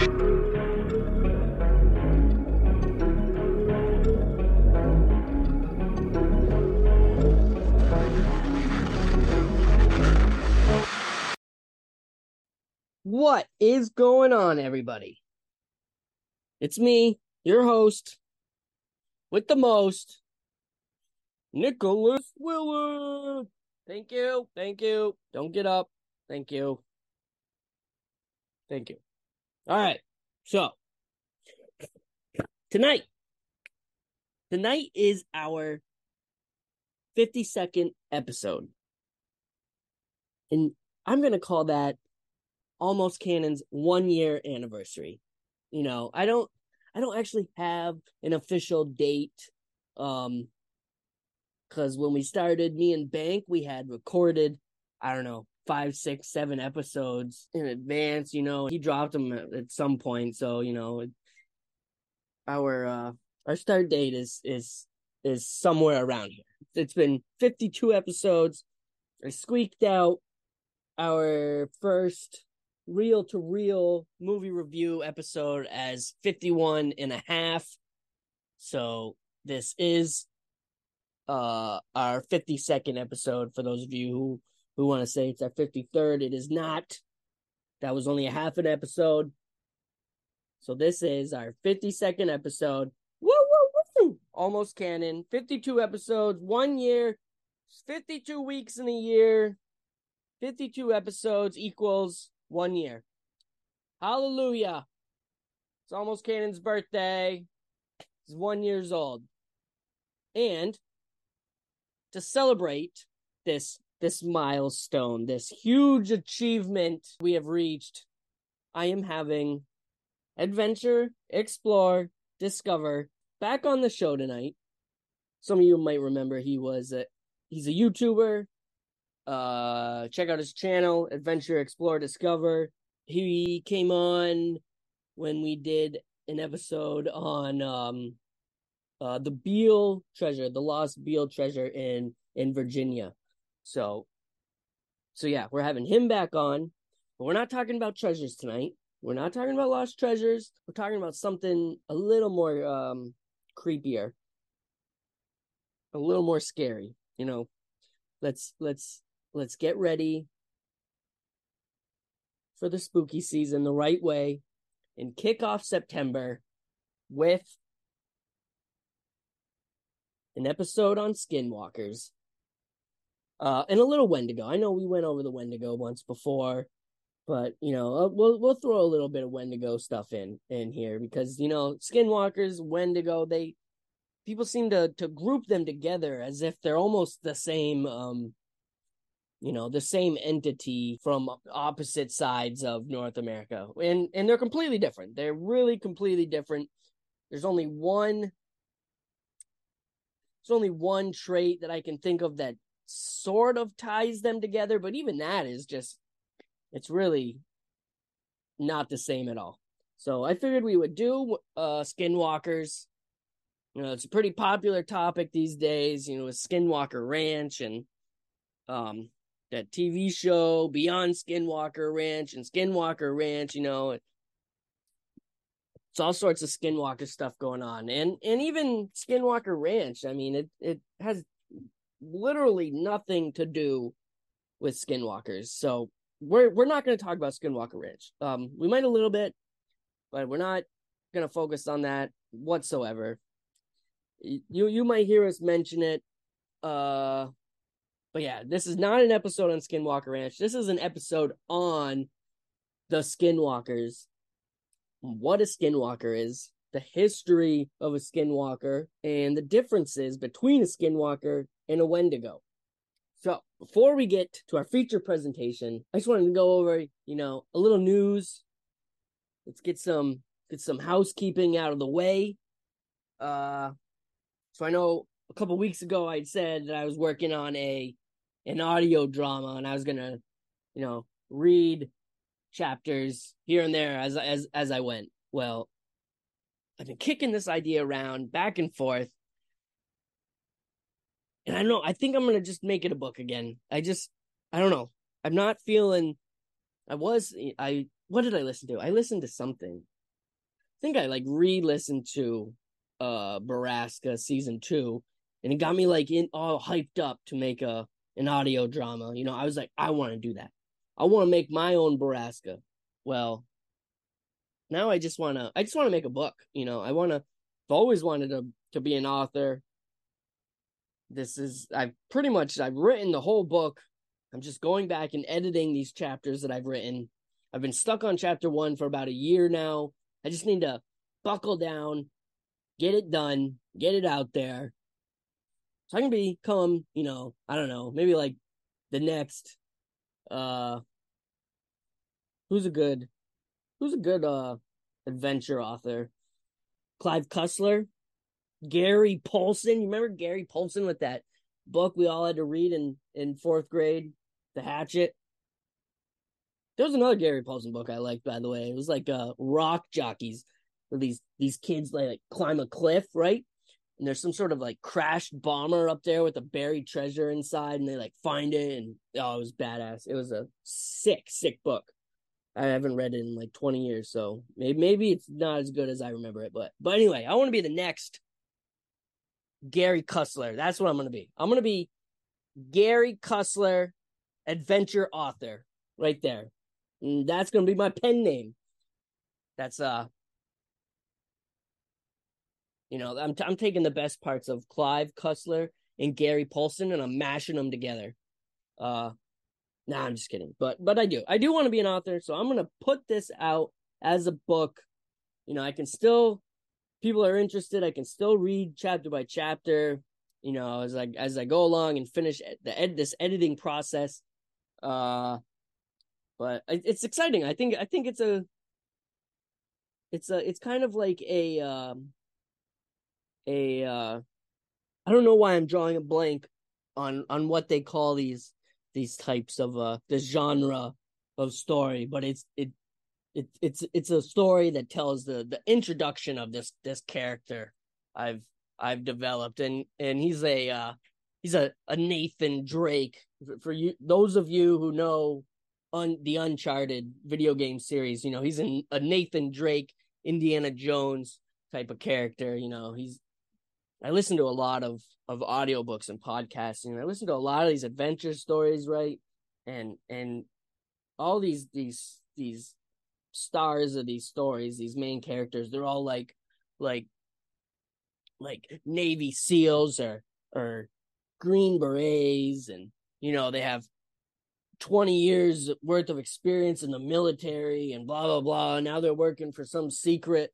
What is going on, everybody? It's me, your host, with the most, Nicholas Willard. Thank you. Thank you. Don't get up. Thank you. Thank you. All right. So, tonight, tonight is our 52nd episode. And I'm going to call that almost canon's one year anniversary you know i don't i don't actually have an official date um because when we started me and bank we had recorded i don't know five six seven episodes in advance you know he dropped them at, at some point so you know our uh our start date is is is somewhere around here it's been 52 episodes i squeaked out our first reel to reel movie review episode as 51 and a half. So this is uh our 52nd episode for those of you who who want to say it's our 53rd. It is not. That was only a half an episode. So this is our 52nd episode. Woo woo woo! Almost canon. 52 episodes, 1 year, 52 weeks in a year. 52 episodes equals one year. Hallelujah. It's almost Canon's birthday. He's one years old. And to celebrate this this milestone, this huge achievement we have reached, I am having adventure, explore, discover back on the show tonight. Some of you might remember he was a he's a YouTuber, uh, check out his channel, Adventure Explore Discover. He came on when we did an episode on um, uh, the Beale treasure, the lost Beale treasure in in Virginia. So, so yeah, we're having him back on, but we're not talking about treasures tonight. We're not talking about lost treasures. We're talking about something a little more um creepier, a little more scary. You know, let's let's let's get ready for the spooky season the right way and kick off September with an episode on skinwalkers uh, and a little Wendigo. I know we went over the Wendigo once before, but you know uh, we'll we'll throw a little bit of Wendigo stuff in in here because you know skinwalkers, Wendigo, they people seem to to group them together as if they're almost the same um you know the same entity from opposite sides of north america. And and they're completely different. They're really completely different. There's only one there's only one trait that i can think of that sort of ties them together but even that is just it's really not the same at all so i figured we would do uh skinwalkers you know it's a pretty popular topic these days you know with skinwalker ranch and um that TV show Beyond Skinwalker Ranch and Skinwalker Ranch, you know, it's all sorts of Skinwalker stuff going on. And and even Skinwalker Ranch, I mean, it it has literally nothing to do with Skinwalkers. So we're we're not going to talk about Skinwalker Ranch. Um we might a little bit, but we're not going to focus on that whatsoever. You you might hear us mention it uh but yeah, this is not an episode on Skinwalker Ranch. This is an episode on the Skinwalkers. What a Skinwalker is, the history of a Skinwalker, and the differences between a Skinwalker and a Wendigo. So, before we get to our feature presentation, I just wanted to go over, you know, a little news. Let's get some get some housekeeping out of the way. Uh so I know a couple weeks ago I'd said that I was working on a an audio drama and I was gonna, you know, read chapters here and there as as as I went. Well, I've been kicking this idea around back and forth. And I don't know, I think I'm gonna just make it a book again. I just I don't know. I'm not feeling I was I what did I listen to? I listened to something. I think I like re-listened to uh Borrasca season two, and it got me like in all hyped up to make a an audio drama. You know, I was like, I want to do that. I want to make my own Borrasca. Well, now I just want to. I just want to make a book. You know, I want to. I've always wanted to to be an author. This is I've pretty much I've written the whole book. I'm just going back and editing these chapters that I've written. I've been stuck on chapter one for about a year now. I just need to buckle down, get it done, get it out there. So I can become, you know, I don't know, maybe like the next uh who's a good who's a good uh adventure author? Clive Cussler, Gary Paulsen. You remember Gary Paulsen with that book we all had to read in in fourth grade, The Hatchet. There was another Gary Paulsen book I liked, by the way. It was like uh rock jockeys, where these these kids like, like climb a cliff, right? And there's some sort of like crashed bomber up there with a buried treasure inside, and they like find it, and oh, it was badass. It was a sick, sick book. I haven't read it in like 20 years, so maybe maybe it's not as good as I remember it. But but anyway, I want to be the next Gary Cussler. That's what I'm gonna be. I'm gonna be Gary Cussler, adventure author, right there. And that's gonna be my pen name. That's uh you know, I'm t- I'm taking the best parts of Clive Cussler and Gary Paulsen and I'm mashing them together. Uh Nah, I'm just kidding. But but I do. I do want to be an author, so I'm gonna put this out as a book. You know, I can still people are interested, I can still read chapter by chapter, you know, as I as I go along and finish the ed this editing process. Uh but it's exciting. I think I think it's a it's a it's kind of like a um a uh I don't know why I'm drawing a blank on on what they call these these types of uh this genre of story, but it's it it it's it's a story that tells the the introduction of this this character I've I've developed. And and he's a uh he's a, a Nathan Drake. For, for you those of you who know on the Uncharted video game series, you know, he's in a Nathan Drake Indiana Jones type of character, you know, he's I listen to a lot of of audiobooks and podcasts and I listen to a lot of these adventure stories, right? And and all these these these stars of these stories, these main characters, they're all like like like Navy SEALs or or Green Berets and you know, they have 20 years worth of experience in the military and blah blah blah. Now they're working for some secret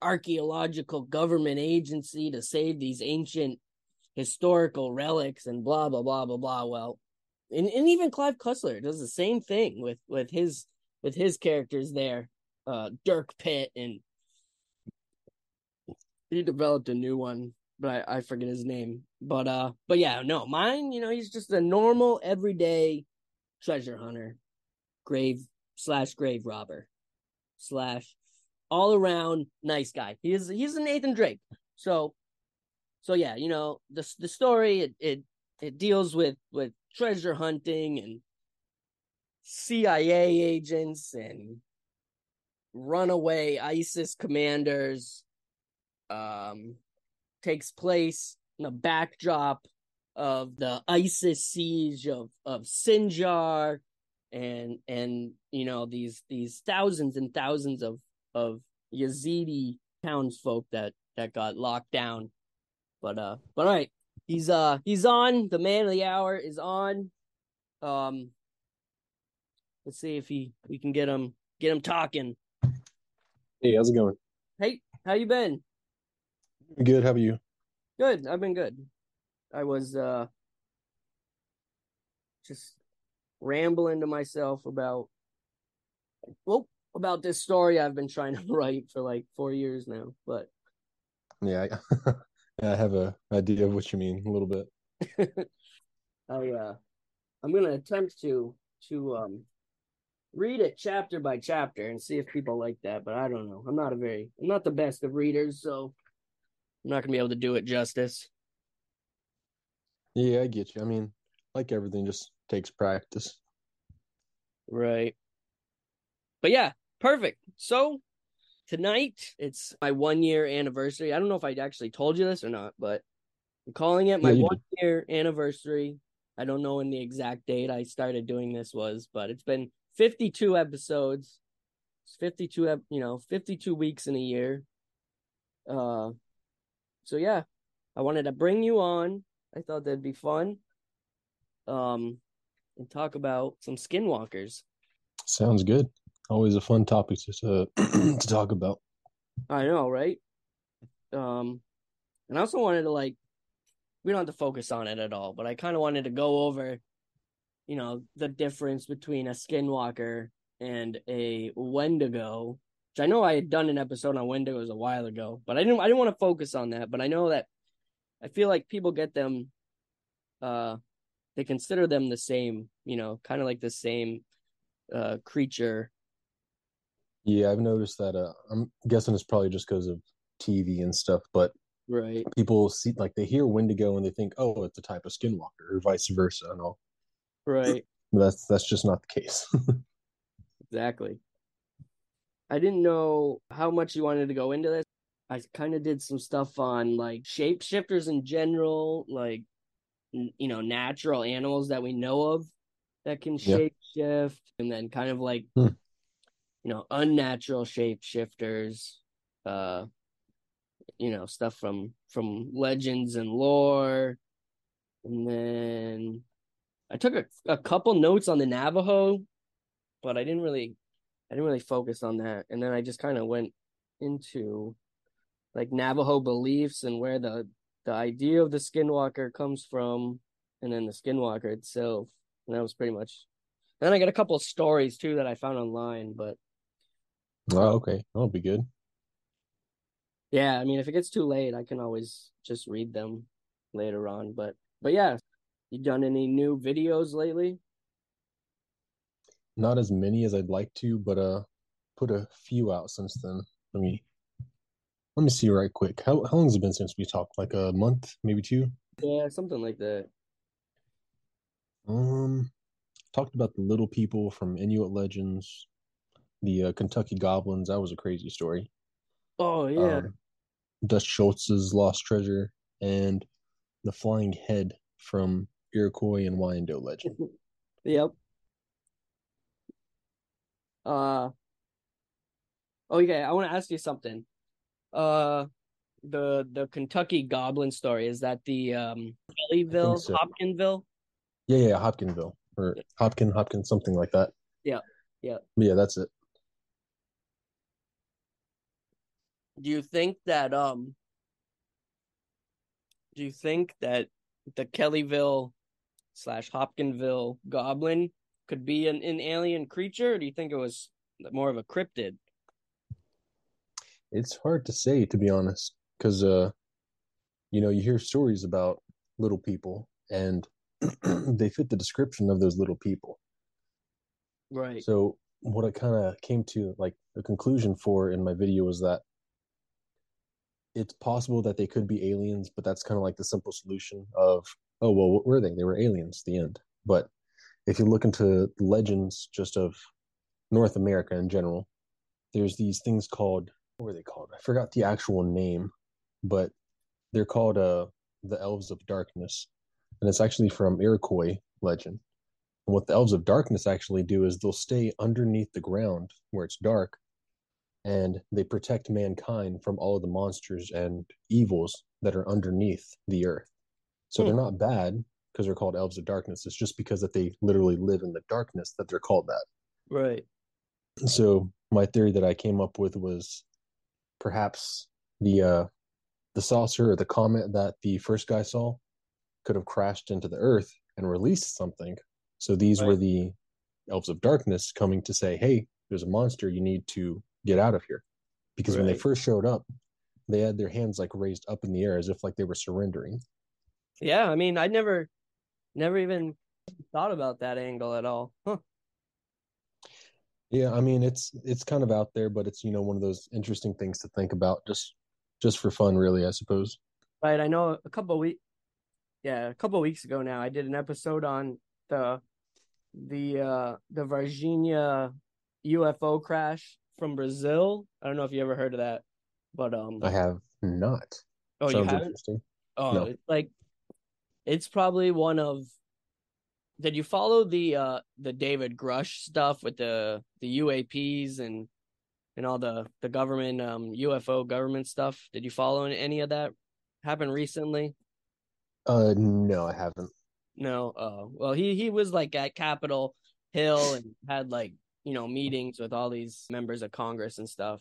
archaeological government agency to save these ancient historical relics and blah blah blah blah blah. Well, and, and even Clive Cussler does the same thing with with his with his characters there. Uh Dirk Pitt and he developed a new one, but I, I forget his name. But uh but yeah, no, mine, you know, he's just a normal everyday treasure hunter, grave slash grave robber slash all around nice guy. He's he's a Nathan Drake. So so yeah, you know, the the story it it, it deals with with treasure hunting and CIA agents and runaway ISIS commanders um takes place in the backdrop of the ISIS siege of of Sinjar and and you know these these thousands and thousands of of Yazidi townsfolk that that got locked down. But uh, but all right, he's uh he's on. The man of the hour is on. Um, let's see if he we can get him get him talking. Hey, how's it going? Hey, how you been? Good. How about you? Good. I've been good. I was uh just rambling to myself about well about this story I've been trying to write for like four years now. But yeah, I, yeah, I have a idea of what you mean a little bit. I uh, I'm gonna attempt to to um read it chapter by chapter and see if people like that. But I don't know. I'm not a very I'm not the best of readers, so I'm not gonna be able to do it justice. Yeah, I get you. I mean, like everything, just takes practice. Right. But yeah, perfect. So tonight it's my one year anniversary. I don't know if I actually told you this or not, but I'm calling it my Yeah, one year anniversary. I don't know when the exact date I started doing this was, but it's been 52 episodes. It's 52, you know, 52 weeks in a year. Uh, so yeah, I wanted to bring you on. I thought that'd be fun. Um, and talk about some skinwalkers. Sounds good. Always a fun topic to to talk about. I know, right? Um, and I also wanted to like, we don't have to focus on it at all, but I kind of wanted to go over, you know, the difference between a skinwalker and a Wendigo. Which I know I had done an episode on Wendigos a while ago, but I didn't. I didn't want to focus on that. But I know that I feel like people get them. Uh, they consider them the same. You know, kind of like the same uh creature. Yeah, I've noticed that. Uh, I'm guessing it's probably just because of TV and stuff, but Right. people see like they hear Wendigo and they think, oh, it's a type of skinwalker, or vice versa, and all. Right. But that's that's just not the case. Exactly. I didn't know how much you wanted to go into this. I kind of did some stuff on like shapeshifters in general, like n- you know, natural animals that we know of that can Yeah. shapeshift, and then kind of like Hmm. You know, unnatural shapeshifters, uh you know, stuff from from legends and lore. And then I took a, a couple notes on the Navajo, but I didn't really I didn't really focus on that. And then I just kind of went into like Navajo beliefs and where the the idea of the skinwalker comes from and then the skinwalker itself. And that was pretty much then I got a couple stories too that I found online, but oh, okay, that'll be good. yeah, I mean if it gets too late, I can always just read them later on. But but yeah, you done any new videos lately? Not as many as I'd like to, but uh, put a few out since then. Let me let me see right quick. How how long has it been since we talked? Like a month, maybe two. Yeah, something like that. Um, talked about the little people from Inuit legends, the uh, Kentucky goblins. That was a crazy story. Oh yeah. Um, Dutch Schultz's lost treasure and the flying head from Iroquois and Wyandotte legend. Yep. Uh okay, I want to ask you something. Uh the the Kentucky Goblin story, is that the um Kellyville, so. Hopkinville? Yeah, yeah, Hopkinville or Hopkin, Hopkins, something like that. Yeah, yeah. Yeah, that's it. Do you think that um do you think that the Kellyville slash Hopkinville goblin could be an, an alien creature, or do you think it was more of a cryptid? It's hard to say, to be honest, because uh, you know, you hear stories about little people, and they fit the description of those little people. Right. So what I kind of came to like a conclusion for in my video was that it's possible that they could be aliens, but that's kind of like the simple solution of, oh well, what were they? They were aliens. The end. But if you look into legends just of North America in general, there's these things called what were they called? I forgot the actual name, but they're called uh the Elves of Darkness, and it's actually from Iroquois legend. And what the Elves of Darkness actually do is they'll stay underneath the ground where it's dark, and they protect mankind from all of the monsters and evils that are underneath the earth. So Hmm. they're not bad because they're called Elves of Darkness. It's just because that they literally live in the darkness that they're called that. Right. So my theory that I came up with was perhaps the uh the saucer or the comet that the first guy saw could have crashed into the earth and released something. So these were the elves of darkness coming to say, "Hey, there's a monster. You need to get out of here." Because when they first showed up, they had their hands like raised up in the air as if like they were surrendering. Yeah, I mean, I never, never even thought about that angle at all. Huh. Yeah, I mean it's it's kind of out there, but it's you know one of those interesting things to think about just just for fun, really, I suppose. Right. I know a couple weeks, yeah, a couple weeks ago now, I did an episode on the the uh the Varginha UFO crash from Brazil. I don't know if you ever heard of that, but um, I have not. oh, you haven't? interesting. Oh, No. it's like it's probably one of. Did you follow the uh the David Grusch stuff with the the UAPs and and all the the government um UFO government stuff? Did you follow any of that? Happened recently? Uh, no, I haven't. No. Oh, well, he he was like at Capitol Hill and had like you know meetings with all these members of Congress and stuff.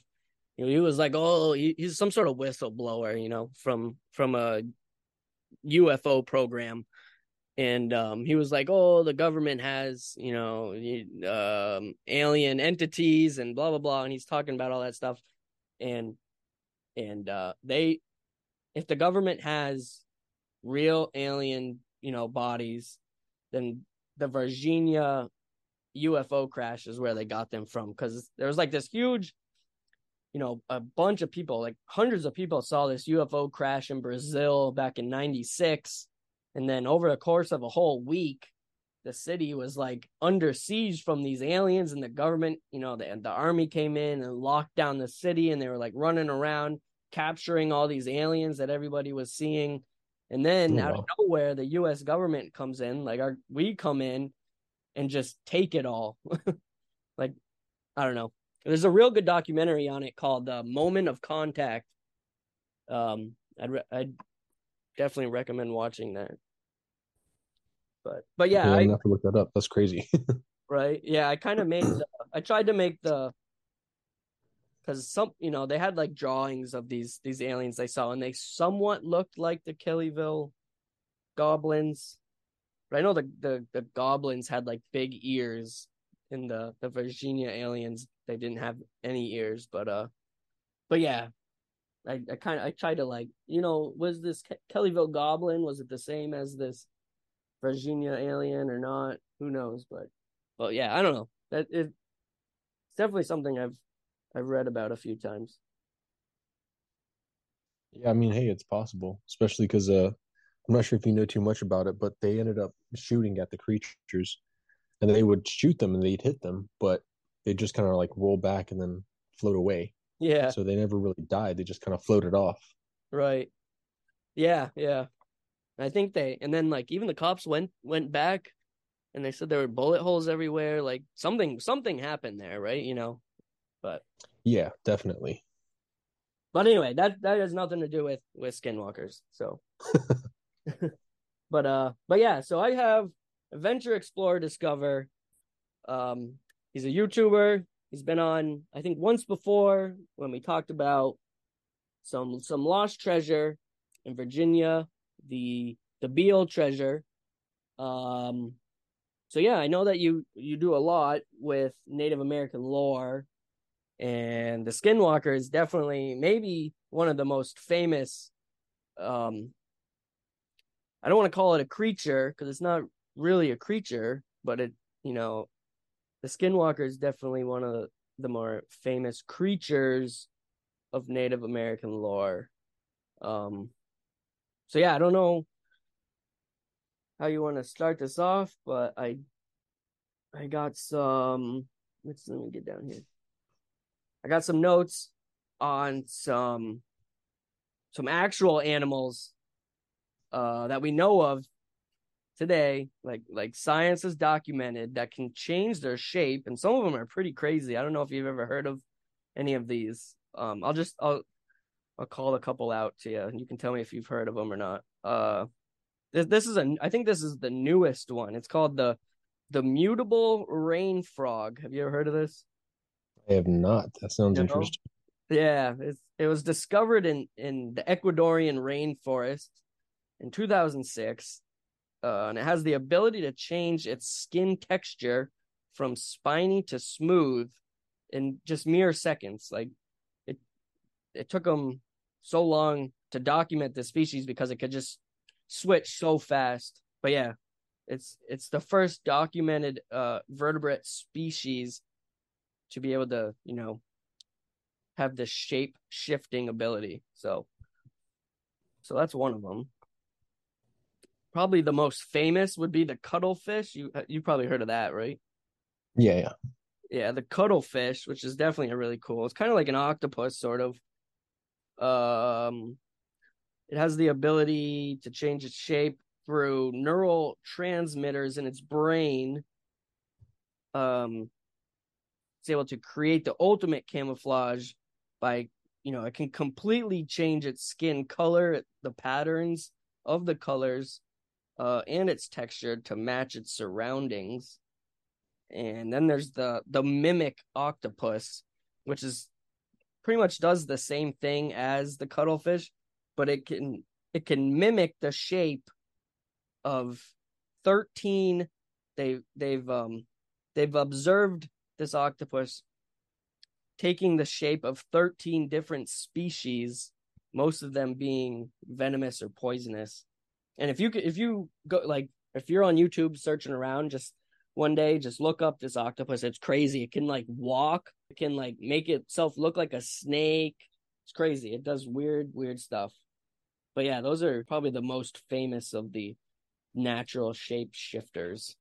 You know, he was like, oh, he, he's some sort of whistleblower, you know, from from a UFO program, and um, he was like, oh, the government has you know um, alien entities and blah blah blah, and he's talking about all that stuff, and and uh, they, if the government has real alien you know bodies, then the Varginha UFO crash is where they got them from because there was like this huge you know, a bunch of people, like hundreds of people saw this UFO crash in Brazil back in 96. And then over the course of a whole week, the city was like under siege from these aliens and the government, you know, the, the army came in and locked down the city and they were like running around capturing all these aliens that everybody was seeing. And then Oh, out of nowhere, the US government comes in, like our we come in and just take it all. like, I don't know. There's a real good documentary on it called uh, "Moment of Contact." Um, I'd re- I'd definitely recommend watching that. But but yeah, Yeah, I'm I have to look that up. That's crazy. right yeah I kind of made the, I tried to make the because some you know they had like drawings of these these aliens they saw and they somewhat looked like the Kellyville goblins. But I know the the the goblins had like big ears in the the Varginha aliens they didn't have any ears but uh but yeah. I I kind of I tried to like you know was this Ke- Kellyville goblin was it the same as this Varginha alien or not? Who knows but but yeah I don't know. That it, it's definitely something I've I've read about a few times. Yeah, I mean, hey, it's possible, especially because uh, I'm not sure if you know too much about it, but they ended up shooting at the creatures, and they would shoot them and they'd hit them, but they just kind of like roll back and then float away. yeah So they never really died. They just kind of floated off. right yeah yeah I think they and then like even the cops went went back and they said there were bullet holes everywhere like something something happened there right you know but Yeah, definitely. But anyway, that that has nothing to do with with skinwalkers. So, but uh, but yeah. So I have Adventure Explorer Discover. Um, he's a YouTuber. He's been on, I think, once before when we talked about some some lost treasure in Virginia, the the Beale treasure. Um, so yeah, I know that you you do a lot with Native American lore and the skinwalker is definitely maybe one of the most famous um i don't want to call it a creature because it's not really a creature but it you know the skinwalker is definitely one of the, more famous creatures of native american lore. Um so yeah i don't know how you want to start this off but i i got some let's let me get down here. I got some notes on some some actual animals uh that we know of today like like science has documented that can change their shape and some of them are pretty crazy. I don't know if you've ever heard of any of these. Um I'll just I'll I'll call a couple out to you and you can tell me if you've heard of them or not. Uh this this is a I think this is the newest one. It's called the the mutable rain frog. Have you ever heard of this? I have not. That sounds You know? interesting. Yeah, it's, it was discovered in in the Ecuadorian rainforest in 2006, uh, and it has the ability to change its skin texture from spiny to smooth in just mere seconds. Like it, it took them so long to document this species because it could just switch so fast. But yeah, it's it's the first documented uh vertebrate species to be able to, you know, have this shape shifting ability. So so that's one of them. Probably the most famous would be the cuttlefish. You you probably heard of that, right? Yeah, yeah. Yeah, the cuttlefish, which is definitely a really cool. It's kind of like an octopus, sort of. Um, it has the ability to change its shape through neural transmitters in its brain. Um, it's able to create the ultimate camouflage by, you know, it can completely change its skin color, the patterns of the colors, uh, and its texture to match its surroundings. And then there's the the mimic octopus, which is pretty much does the same thing as the cuttlefish, but it can it can mimic the shape of 13 they they've um they've observed this octopus taking the shape of 13 different species most of them being venomous or poisonous and if you if you go like if you're on youtube searching around just one day just look up this octopus. It's crazy. It can like walk. It can like make itself look like a snake. It's crazy. It does weird weird stuff. But yeah those are probably the most famous of the natural shape shifters.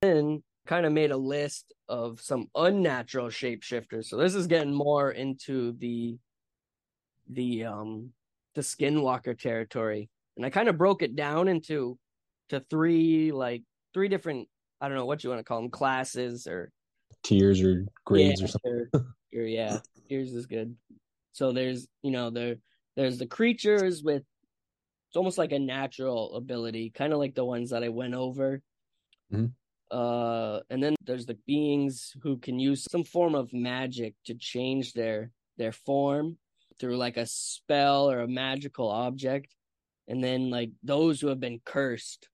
Then kind of made a list of some unnatural shapeshifters so this is getting more into the the um the skinwalker territory and i kind of broke it down into to three like three different I don't know what you want to call them classes or tiers or grades yeah, or something. Or, or, yeah, tiers is good. So there's you know there there's the creatures with it's almost like a natural ability, kind of like the ones that I went over. Mm-hmm. Uh, and then there's the beings who can use some form of magic to change their their form through like a spell or a magical object. And then like those who have been cursed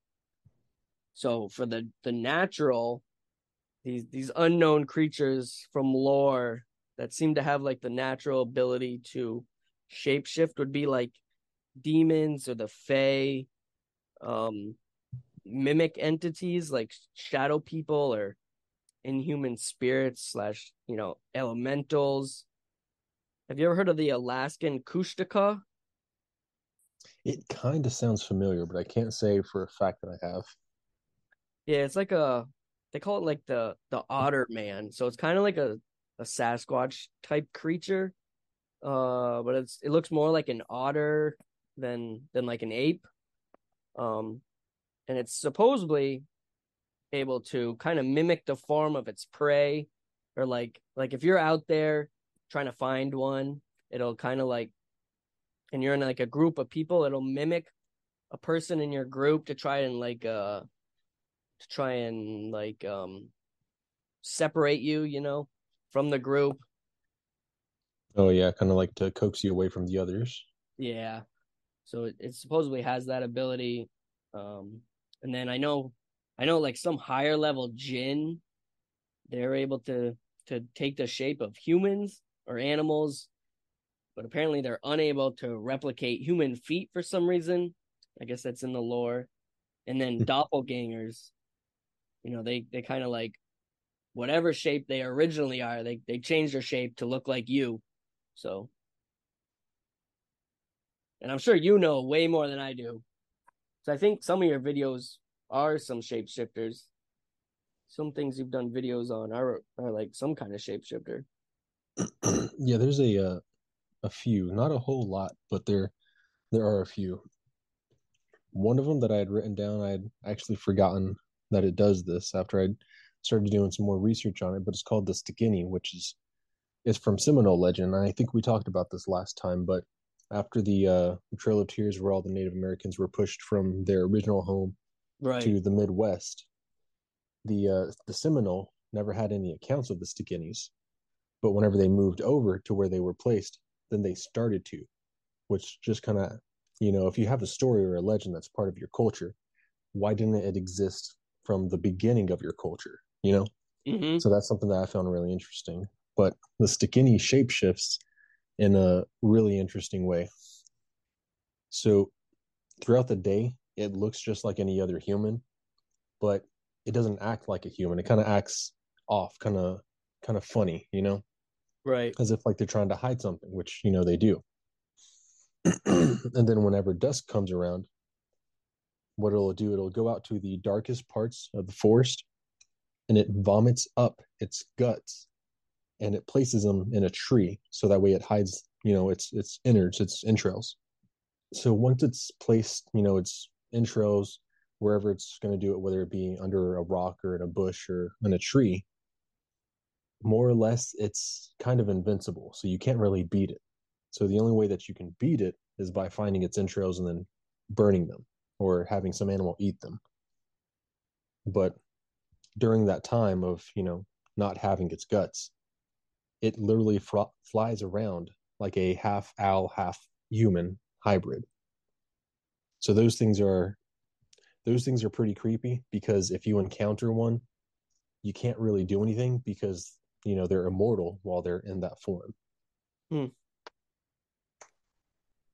so for the the natural, these these unknown creatures from lore that seem to have like the natural ability to shapeshift would be like demons or the fae, um, mimic entities like shadow people or inhuman spirits slash you know elementals. Have you ever heard of the Alaskan Kushtaka? It kind of sounds familiar, but I can't say for a fact that I have. Yeah, it's like a they call it like the the otter man. So it's kind of like a a Sasquatch type creature. Uh, but it's it looks more like an otter than than like an ape. Um, and it's supposedly able to kind of mimic the form of its prey, or like like if you're out there trying to find one, it'll kind of like, and you're in like a group of people, it'll mimic a person in your group to try and like uh to try and like um separate you, you know, from the group. Oh yeah, kind of like to coax you away from the others. Yeah. So it, it supposedly has that ability. Um and then I know I know like some higher level jinn they're able to to take the shape of humans or animals, but apparently they're unable to replicate human feet for some reason. I guess that's in the lore. And then hmm. doppelgangers you know they they kind of like whatever shape they originally are they they change their shape to look like you. So and i'm sure you know way more than i do. So i think some of your videos are some shapeshifters. Some things you've done videos on are are like some kind of shapeshifter yeah there's a uh, a few not a whole lot but there there are a few one of them that i had written down i had actually forgotten that it does this after I started doing some more research on it, but it's called the Stikini, which is is from Seminole legend. I think we talked about this last time, but after the uh, Trail of Tears, where all the Native Americans were pushed from their original home right. to the Midwest, the uh, the Seminole never had any accounts of the Stikinis, but whenever they moved over to where they were placed, then they started to, which just kind of, you know, if you have a story or a legend that's part of your culture, why didn't it exist from the beginning of your culture, you know? Mm-hmm. So that's something that I found really interesting. But the Stikini shape shifts in a really interesting way. So throughout the day, it looks just like any other human, but it doesn't act like a human. It kind of acts off, kind of kind of funny, you know? Right. As if like they're trying to hide something, which you know they do. and then whenever dusk comes around, what it'll do, it'll go out to the darkest parts of the forest and it vomits up its guts and it places them in a tree so that way it hides you know its its innards its entrails so once it's placed you know its entrails wherever it's going to do it whether it be under a rock or in a bush or in a tree more or less it's kind of invincible so you can't really beat it. So the only way that you can beat it is by finding its entrails and then burning them or having some animal eat them. But during that time of you know not having its guts it literally flies around like a half owl half human hybrid. So those things are those things are pretty creepy because if you encounter one you can't really do anything because you know they're immortal while they're in that form Hmm.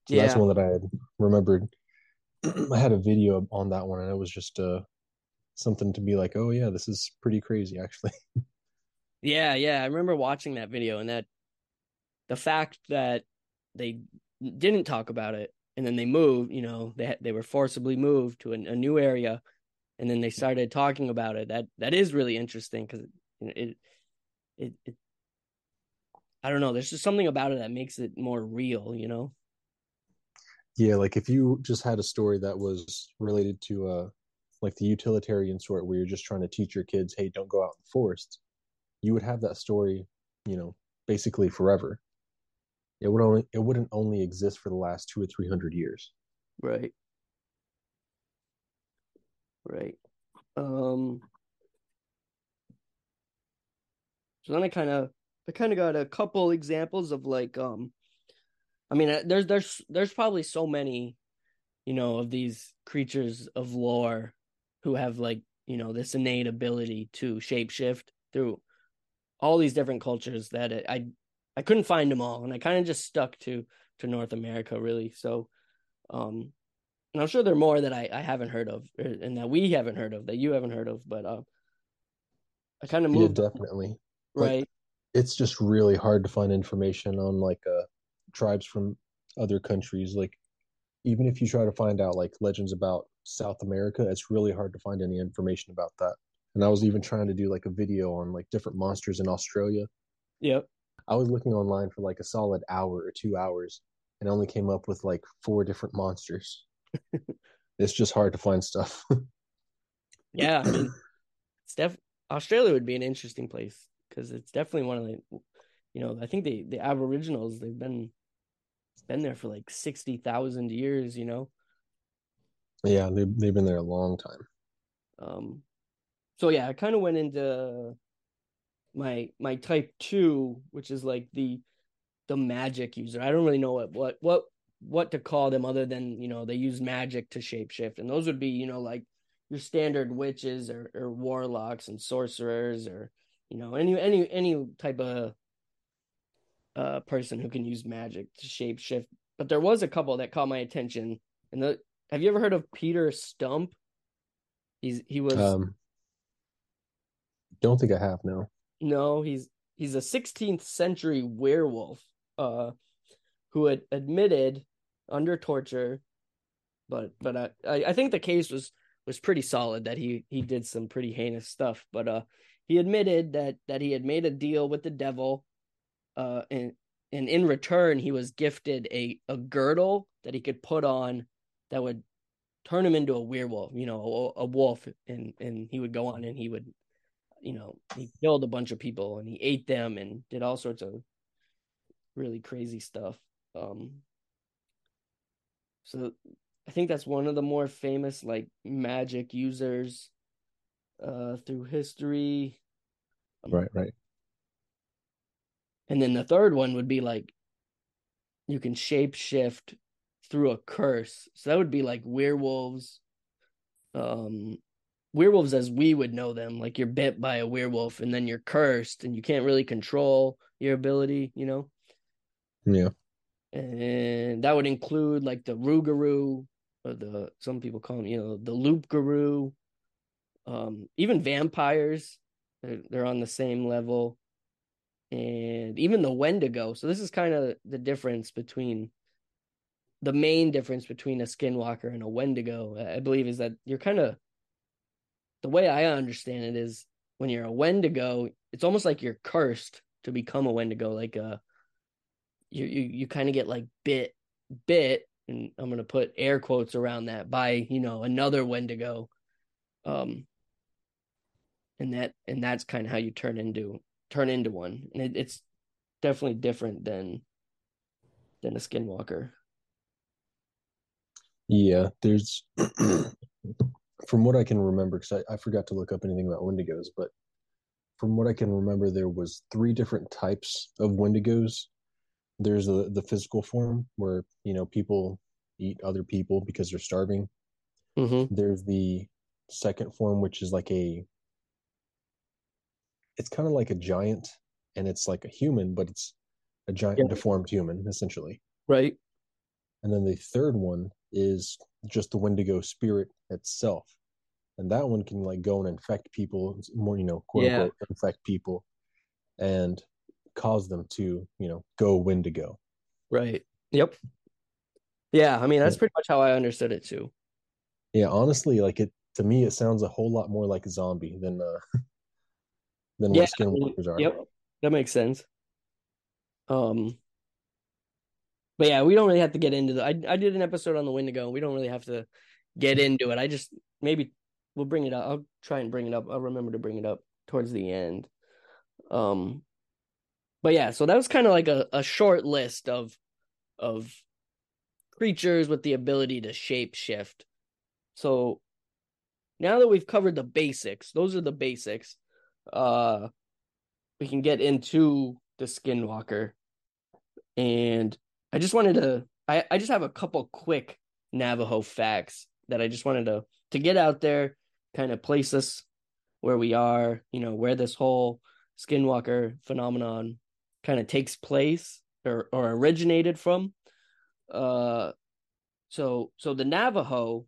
so yeah. that's one that i had remembered i had a video on that one and it was just uh something to be like oh yeah this is pretty crazy actually Yeah, yeah. I remember watching that video and that the fact that they didn't talk about it and then they moved, you know, they they were forcibly moved to a, a new area and then they started talking about it. That that is really interesting cuz it, it it it I don't know, there's just something about it that makes it more real, you know. yeah like if you just had a story that was related to uh like the utilitarian sort where you're just trying to teach your kids hey don't go out in the forest you would have that story you know basically forever it would only it wouldn't only exist for the last two or three hundred years Right. Right. Um so then I kind of I kind of got a couple examples of like um I mean uh, there's there's there's probably so many you know of these creatures of lore who have like you know this innate ability to shapeshift through all these different cultures that it, I I couldn't find them all and I kind of just stuck to to North America really. So um and I'm sure there are more that I, I haven't heard of er, and that we haven't heard of that you haven't heard of but uh, I kind of yeah moved definitely right. like it's just really hard to find information on like uh tribes from other countries. Like even if you try to find out like legends about south america it's really hard to find any information about that. And i was even trying to do like a video on like different monsters in australia. Yep. I was looking online for like a solid hour or two hours and only came up with like four different monsters. It's just hard to find stuff. Yeah I mean it's def Australia would be an interesting place because it's definitely one of the you know I think the the Aboriginals they've been been there for like sixty thousand years you know? Yeah they, they've been there a long time. Um so yeah I kind of went into my my type two which is like the the magic user. I don't really know what what what what to call them other than you know they use magic to shapeshift and those would be you know like your standard witches or, or warlocks and sorcerers or you know any any any type of uh person who can use magic to shape shift but there was a couple that caught my attention. And the have you ever heard of peter stump? He's he was um don't think i have no. No he's he's a 16th century werewolf uh who had admitted under torture but but I, I think the case was was pretty solid that he he did some pretty heinous stuff. But uh he admitted that that he had made a deal with the devil uh and and in return he was gifted a a girdle that he could put on that would turn him into a werewolf you know a, a wolf and and he would go on and he would you know he killed a bunch of people and he ate them and did all sorts of really crazy stuff um. So I think that's one of the more famous like magic users uh through history. right right And then the third one would be like you can shape shift through a curse. So that would be like werewolves. Um werewolves as we would know them, like you're bit by a werewolf and then you're cursed and you can't really control your ability, you know? yeah and that would include like the Rougarou, or the some people call them, you know, the Loup Garou, um, even vampires. They're, they're on the same level, and even the Wendigo. So this is kind of the difference between the main difference between a Skinwalker and a Wendigo. I believe is that you're kind of the way I understand it is when you're a Wendigo, it's almost like you're cursed to become a Wendigo. Like uh, you you you kind of get like bit bit, and I'm gonna put air quotes around that by you know another Wendigo, um, and that and that's kind of how you turn into turn into one, and it, it's definitely different than than a skinwalker. Yeah, there's from what I can remember, because I, I forgot to look up anything about Wendigos, but from what I can remember, there was three different types of Wendigos. There's the the physical form where you know people eat other people because they're starving. Mm-hmm. There's the second form, which is like a it's kind of like a giant and it's like a human, but it's a giant yeah. deformed human, essentially. Right. And then the third one is just the Wendigo spirit itself. And that one can like go and infect people, more, you know, quote yeah. unquote, infect people and cause them to, you know, go Wendigo. Right. Yep. Yeah. I mean, that's pretty much how I understood it too. Yeah. Honestly, like it, to me, it sounds a whole lot more like a zombie than, uh, than yeah, what skinwalkers are. Yep. That makes sense. Um, but yeah, we don't really have to get into the. I I did an episode on the Wendigo. We don't really have to get into it. I just maybe we'll bring it up. I'll try and bring it up. I'll remember to bring it up towards the end. Um, but yeah, so that was kind of like a, a short list of of creatures with the ability to shape shift. So now that we've covered the basics, those are the basics. Uh, we can get into the Skinwalker. And I just wanted to I, I just have a couple quick Navajo facts that I just wanted to to get out there, kind of place us where we are, you know, where this whole skinwalker phenomenon kind of takes place or or originated from. Uh so so the Navajo,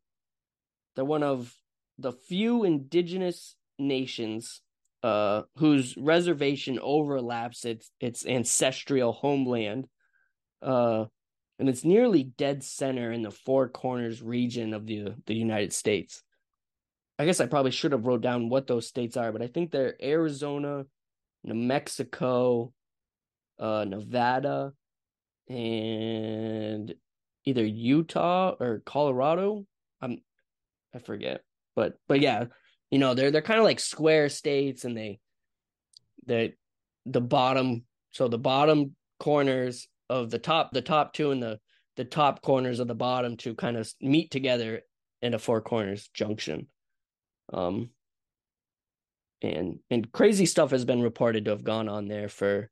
they're one of the few indigenous nations uh, whose reservation overlaps its its ancestral homeland, uh, and it's nearly dead center in the Four Corners region of the the United States. I guess I probably should have wrote down what those states are, but I think they're Arizona, New Mexico, uh, Nevada, and either Utah or Colorado. I'm I forget, but but yeah, you know they're they're kind of like square states and they they the bottom so the bottom corners of the top the top two and the the top corners of the bottom two kind of meet together in a four corners junction. Um and and crazy stuff has been reported to have gone on there for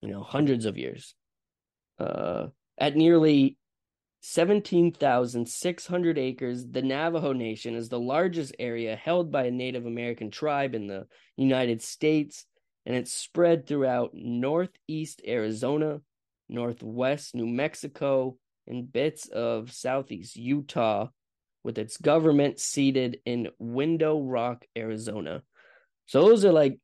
you know hundreds of years. Uh at nearly 17,600 acres, the Navajo Nation is the largest area held by a Native American tribe in the United States, and it's spread throughout northeast Arizona, northwest New Mexico, and bits of southeast Utah, with its government seated in Window Rock, Arizona. So those are like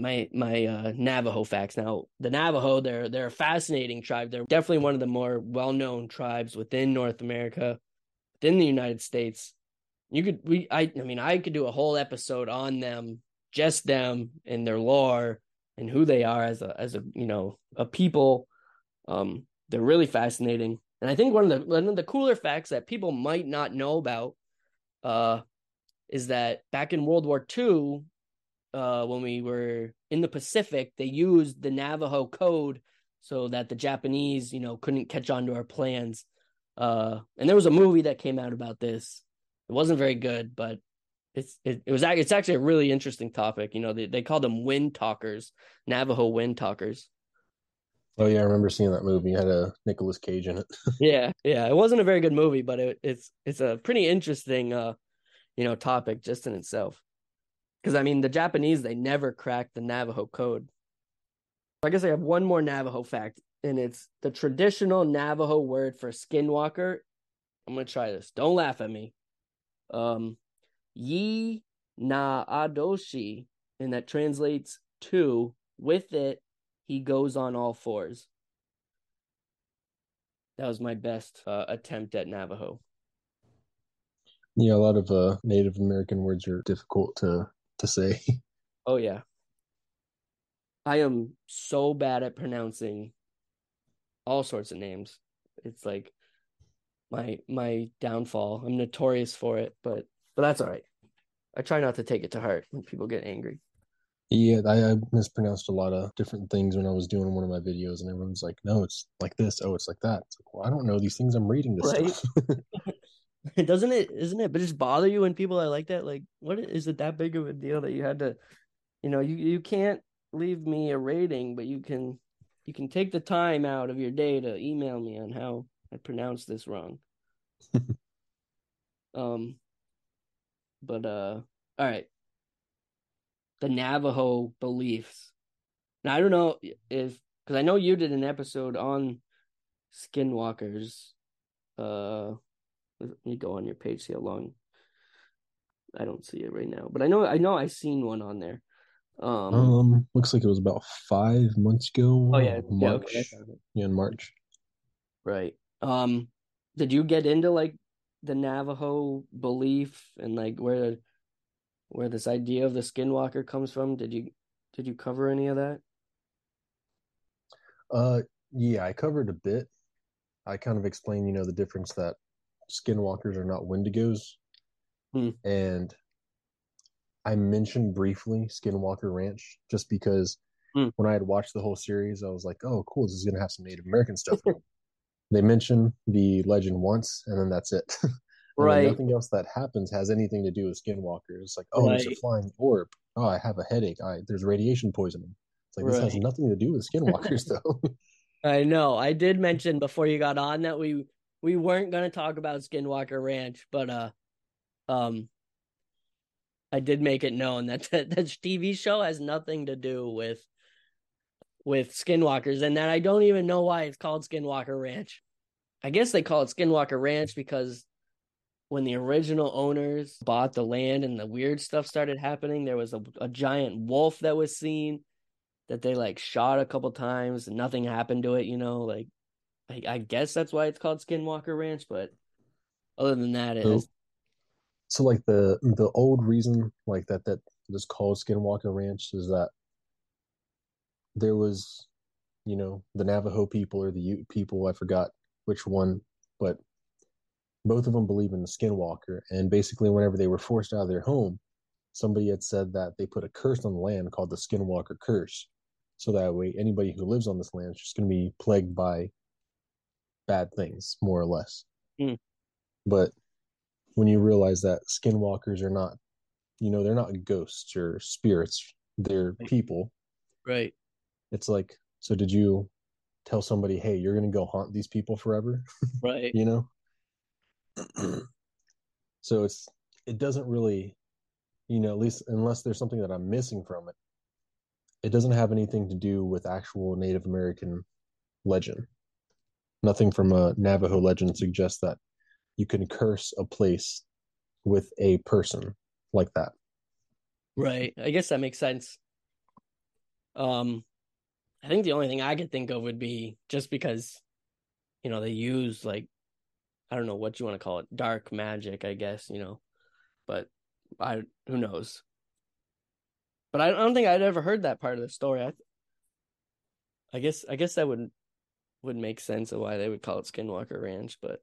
my my uh, Navajo facts. Now, the Navajo, they're they're a fascinating tribe. They're definitely one of the more well known tribes within North America, within the United States. You could we I I mean I could do a whole episode on them, just them and their lore and who they are as a as a you know a people. Um, they're really fascinating, and I think one of the one of the cooler facts that people might not know about, uh, is that back in World War II, uh, when we were in the Pacific, they used the Navajo code so that the Japanese, you know, couldn't catch on to our plans. Uh, and there was a movie that came out about this. It wasn't very good, but it's it, it was it's actually a really interesting topic. You know, they they call them wind talkers, Navajo wind talkers. Oh yeah, I remember seeing that movie. It had a Nicolas Cage in it. yeah, yeah, it wasn't a very good movie, but it, it's it's a pretty interesting, uh, you know, topic just in itself. Because I mean, the Japanese they never cracked the Navajo code. I guess I have one more Navajo fact, and it's the traditional Navajo word for skinwalker. I'm gonna try this. Don't laugh at me. Um, Yi na adoshi, and that translates to with it he goes on all fours. That was my best uh, attempt at Navajo. Yeah, a lot of uh, Native American words are difficult to to say. Oh yeah. I am so bad at pronouncing all sorts of names. It's like my my downfall. I'm notorious for it, but but that's all right. I try not to take it to heart when people get angry. Yeah, I, I mispronounced a lot of different things when I was doing one of my videos, and everyone's like, "No, it's like this. Oh, it's like that." It's like, well, I don't know these things. I'm reading this Right. Doesn't it? Isn't it? But just bother you when people are like that. Like, what is it that big of a deal that you had to? You know, you you can't leave me a rating, but you can you can take the time out of your day to email me on how I pronounced this wrong. um, but uh, all right. The Navajo beliefs. Now I don't know if because I know you did an episode on skinwalkers. Uh, let me go on your page see how long. I don't see it right now, but I know I know I seen one on there. Um, um, looks like it was about five months ago. oh yeah, yeah, March. okay, found it. Yeah, in March. right. Um, did you get into like the Navajo belief and like where where this idea of the skinwalker comes from? Did you did you cover any of that? Uh, yeah, I covered a bit. I kind of explained, you know, the difference that skinwalkers are not wendigos, Hmm. and I mentioned briefly Skinwalker Ranch just because Hmm. when I had watched the whole series, I was like, "Oh, cool! This is gonna have some Native American stuff." they mention the legend once, and then that's it. Right. nothing else that happens has anything to do with Skinwalkers. It's like, oh, there's a flying orb. Oh, I have a headache. I there's radiation poisoning. It's like this has nothing to do with Skinwalkers, though. I know. I did mention before you got on that we we weren't gonna talk about Skinwalker Ranch, but uh, um, I did make it known that that, that TV show has nothing to do with with Skinwalkers, and that I don't even know why it's called Skinwalker Ranch. I guess they call it Skinwalker Ranch because when the original owners bought the land and the weird stuff started happening, there was a, a giant wolf that was seen that they like shot a couple times and nothing happened to it, you know, like I, I guess that's why it's called Skinwalker Ranch, but other than that, it So- has so like the the old reason like that that is called Skinwalker Ranch is that there was, you know, the Navajo people or the Ute people. I forgot which one, but both of them believe in the Skinwalker. And basically, whenever they were forced out of their home, somebody had said that they put a curse on the land called the Skinwalker Curse. So that way, anybody who lives on this land is just going to be plagued by bad things, more or less. Hmm. But when you realize that skinwalkers are not, you know, they're not ghosts or spirits, they're people. right. It's like, so did you tell somebody, hey, you're going to go haunt these people forever? Right. you know? so it's, it doesn't really, you know, at least unless there's something that I'm missing from it, it doesn't have anything to do with actual Native American legend. Nothing from a Navajo legend suggests that you can curse a place with a person like that. Right. I guess that makes sense. Um I think the only thing I could think of would be just because you know they use like I don't know what you want to call it, dark magic, I guess, you know. But I who knows. But I don't think I'd ever heard that part of the story. I I guess I guess that would would make sense of why they would call it Skinwalker Ranch, but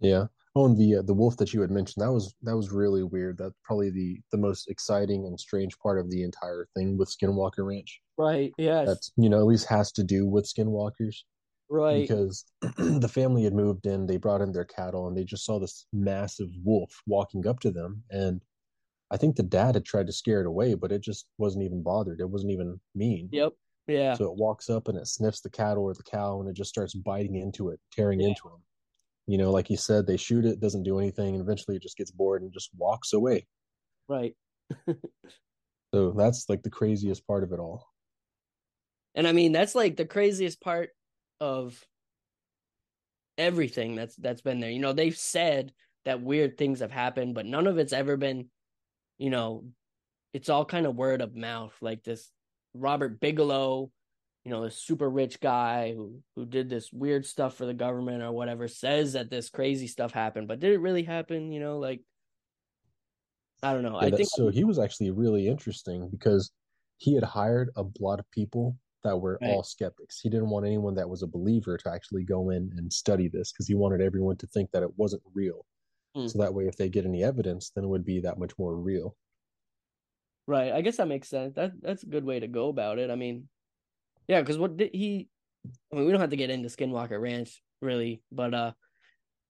Yeah. Oh, and the uh, the wolf that you had mentioned that was that was really weird. That's probably the the most exciting and strange part of the entire thing with Skinwalker Ranch. right, yes, That's you know at least has to do with skinwalkers right, because the family had moved in. They brought in their cattle and they just saw this massive wolf walking up to them. And I think the dad had tried to scare it away, but it just wasn't even bothered. It wasn't even mean. yep, yeah, So it walks up and it sniffs the cattle or the cow and it just starts biting into it, tearing Yeah. into him. You know, like you said, they shoot it, doesn't do anything, and eventually it just gets bored and just walks away. right. So that's like the craziest part of it all. And I mean, that's like the craziest part of everything that's that's been there. You know, they've said that weird things have happened, but none of it's ever been, you know, it's all kind of word of mouth. Like this Robert Bigelow, you know, the super rich guy who who did this weird stuff for the government or whatever, says that this crazy stuff happened, but did it really happen? You know, like I don't know. Yeah, I think so he was actually really interesting because he had hired a lot of people that were right. all skeptics. He didn't want anyone that was a believer to actually go in and study this because he wanted everyone to think that it wasn't real. Hmm. So that way, if they get any evidence, then it would be that much more real. Right. I guess that makes sense. That that's a good way to go about it. I mean, yeah, because what did he? I mean, we don't have to get into Skinwalker Ranch really, but uh,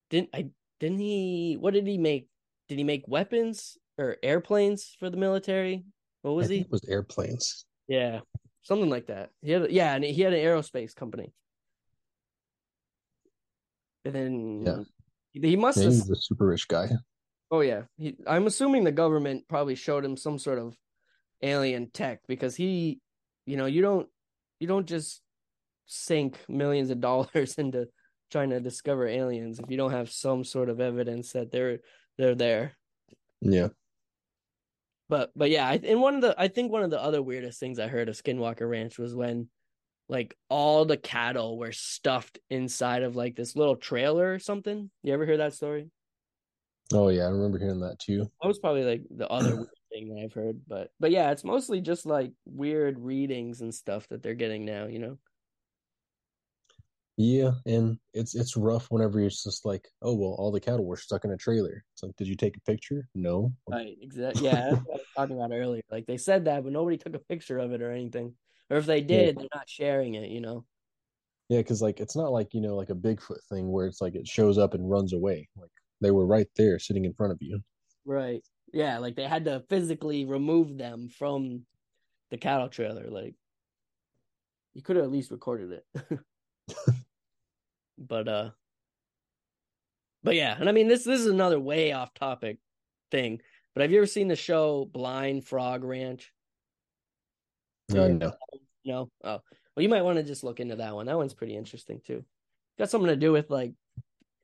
didn't I? Didn't he? What did he make? Did he make weapons or airplanes for the military? What was I he? it was airplanes. Yeah, something like that. He had, yeah, and he had an aerospace company. And then Yeah. he must Yeah, have. he was a super rich guy. Oh yeah, he, I'm assuming the government probably showed him some sort of alien tech because he, you know, you don't you don't just sink millions of dollars into trying to discover aliens if you don't have some sort of evidence that they're they're there. Yeah. But but yeah, I, and one of the I think one of the other weirdest things I heard of Skinwalker Ranch was when like all the cattle were stuffed inside of like this little trailer or something. You ever hear that story? Oh yeah, I remember hearing that too. That was probably like the other weird thing that I've heard, but but yeah, it's mostly just like weird readings and stuff that they're getting now, you know. Yeah, and it's it's rough whenever it's just like, oh well, all the cattle were stuck in a trailer. It's like, did you take a picture? No. Right, exactly. Yeah, that's what I was talking about earlier. Like they said that, but nobody took a picture of it or anything. Or if they did, they're not sharing it, you know. Yeah, because like it's not like you know like a Bigfoot thing where it's like it shows up and runs away. Like they were right there, sitting in front of you. Right. Yeah, like they had to physically remove them from the cattle trailer. Like you could have at least recorded it. but uh but yeah, and I mean this this is another way off topic thing. But have you ever seen the show Blind Frog Ranch? Uh, no. No. Oh. Well, you might want to just look into that one. That one's pretty interesting too. Got something to do with like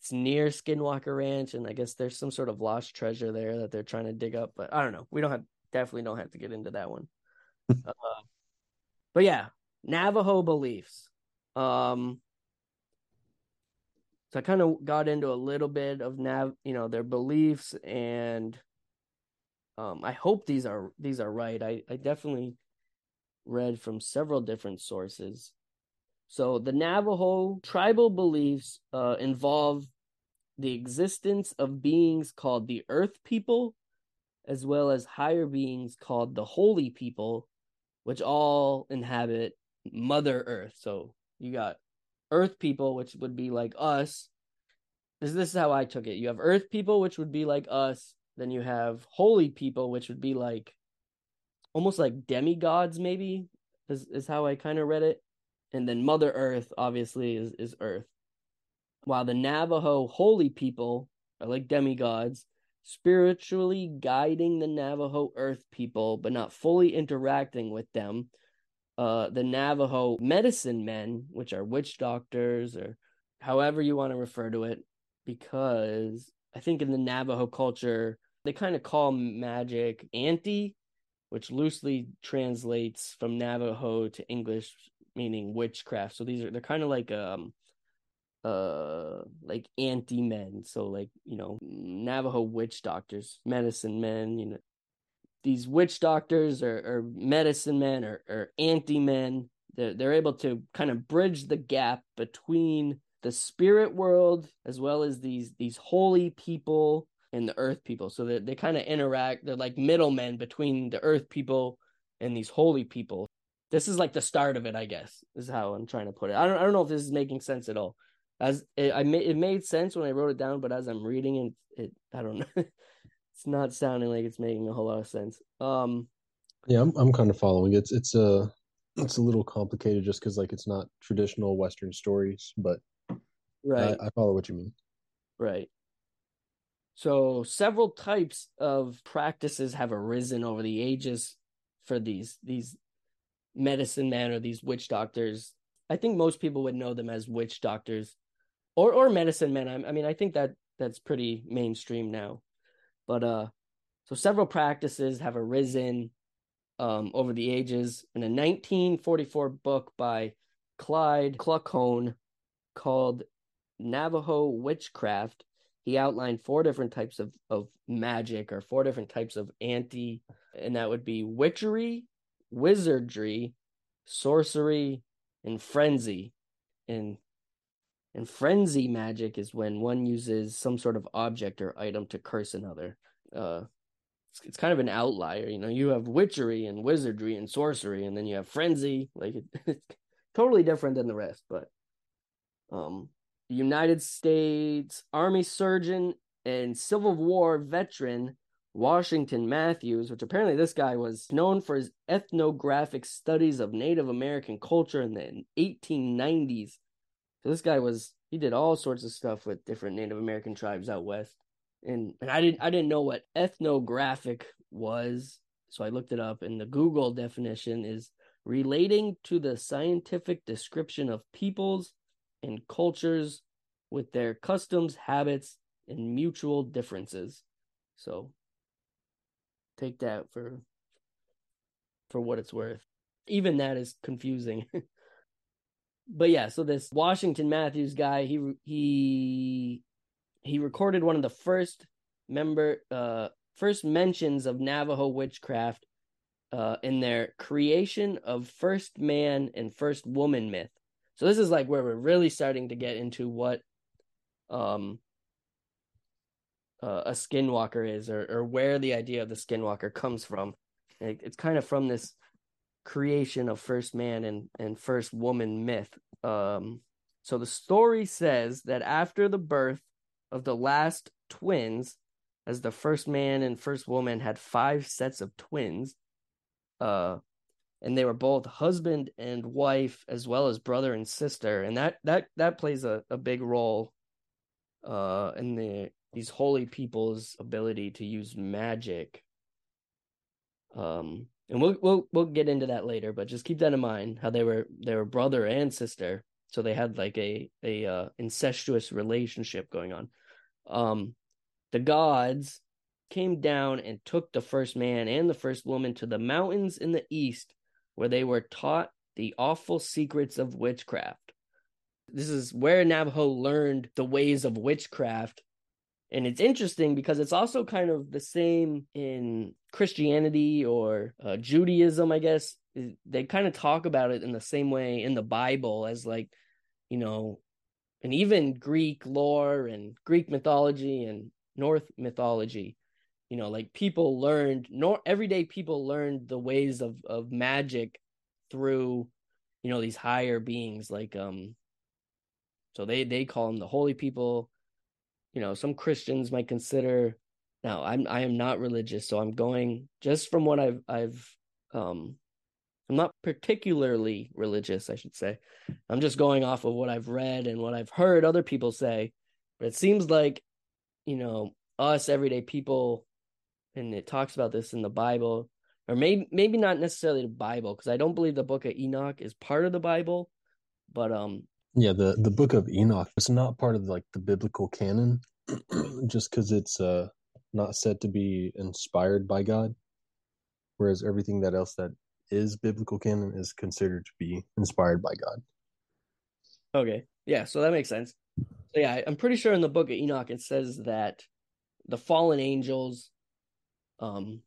it's near Skinwalker Ranch, and I guess there's some sort of lost treasure there that they're trying to dig up. But I don't know. We don't have definitely don't have to get into that one. uh, but yeah, Navajo beliefs. Um, so I kind of got into a little bit of Nav, you know, their beliefs, and um, I hope these are these are right. I I definitely read from several different sources. So the Navajo tribal beliefs uh, involve the existence of beings called the Earth People, as well as higher beings called the Holy People, which all inhabit Mother Earth. So you got Earth People, which would be like us. This, this is how I took it. You have Earth People, which would be like us. Then you have Holy People, which would be like almost like demigods, maybe, is, is how I kind of read it and then Mother Earth obviously is is Earth. While the Navajo holy people are like demigods, spiritually guiding the Navajo Earth people, but not fully interacting with them. Uh, the Navajo medicine men, which are witch doctors or however you want to refer to it, because I think in the Navajo culture they kind of call magic anti, which loosely translates from Navajo to English meaning witchcraft. So these are they're kind of like um uh like anti men. So like, you know, Navajo witch doctors, medicine men, you know. These witch doctors or, or medicine men or, or anti men, they're they're able to kind of bridge the gap between the spirit world as well as these these holy people and the earth people. So that they, they kind of interact, they're like middlemen between the earth people and these holy people this is like the start of it, I guess, is how I'm trying to put it. I don't I don't know if this is making sense at all. As it, I made it made sense when I wrote it down, but as I'm reading it, it I don't know. it's not sounding like it's making a whole lot of sense. Um, yeah, I'm I'm kind of following. It's it's a it's a little complicated just because like it's not traditional Western stories, but right, I, I follow what you mean. Right. So several types of practices have arisen over the ages for these these medicine men or these witch doctors. I think most people would know them as witch doctors or or medicine men. I, I mean, I think that that's pretty mainstream now. But uh so several practices have arisen um over the ages in a 1944 book by Clyde Kluckhohn called Navajo Witchcraft. he outlined four different types of, of magic or four different types of anti, and that would be witchery, wizardry, sorcery, and frenzy. And and frenzy magic is when one uses some sort of object or item to curse another. Uh, it's, it's kind of an outlier. You know, you have witchery and wizardry and sorcery, and then you have frenzy. Like it, it's totally different than the rest. But um, United States Army surgeon and Civil War veteran Washington Matthews, which apparently this guy was known for his ethnographic studies of Native American culture in the 1890s. So this guy was he did all sorts of stuff with different Native American tribes out west. And and I didn't I didn't know what ethnographic was, so I looked it up and the Google definition is relating to the scientific description of peoples and cultures with their customs, habits, and mutual differences. So take that for for what it's worth. Even that is confusing. but yeah, so this Washington Matthews guy, he he he recorded one of the first member uh first mentions of Navajo witchcraft uh in their creation of first man and first woman myth. So this is like where we're really starting to get into what um uh, a skinwalker is or or where the idea of the skinwalker comes from. It, it's kind of from this creation of first man and and first woman myth. Um so the story says that after the birth of the last twins as the first man and first woman had five sets of twins uh and they were both husband and wife as well as brother and sister and that that that plays a, a big role uh in the these holy people's ability to use magic um and we'll we'll we'll get into that later but just keep that in mind how they were they were brother and sister so they had like a a uh, incestuous relationship going on um the gods came down and took the first man and the first woman to the mountains in the east where they were taught the awful secrets of witchcraft. This is where Navajo learned the ways of witchcraft. And it's interesting because it's also kind of the same in Christianity or uh, Judaism, I guess. They kind of talk about it in the same way in the Bible as, like, you know, and even Greek lore and Greek mythology and Norse mythology you know like people learned nor everyday people learned the ways of of magic through you know these higher beings like um so they they call them the holy people you know some christians might consider now i'm i am not religious so i'm going just from what i've i've um i'm not particularly religious i should say i'm just going off of what i've read and what i've heard other people say but it seems like you know us everyday people and it talks about this in the Bible, or maybe maybe not necessarily the Bible, because I don't believe the Book of Enoch is part of the Bible, but um. Yeah, the the Book of Enoch it's not part of like the biblical canon, just because it's uh not said to be inspired by God, whereas everything that else that is biblical canon is considered to be inspired by God. Okay, yeah, so that makes sense. So yeah, I'm pretty sure in the Book of Enoch it says that the fallen angels um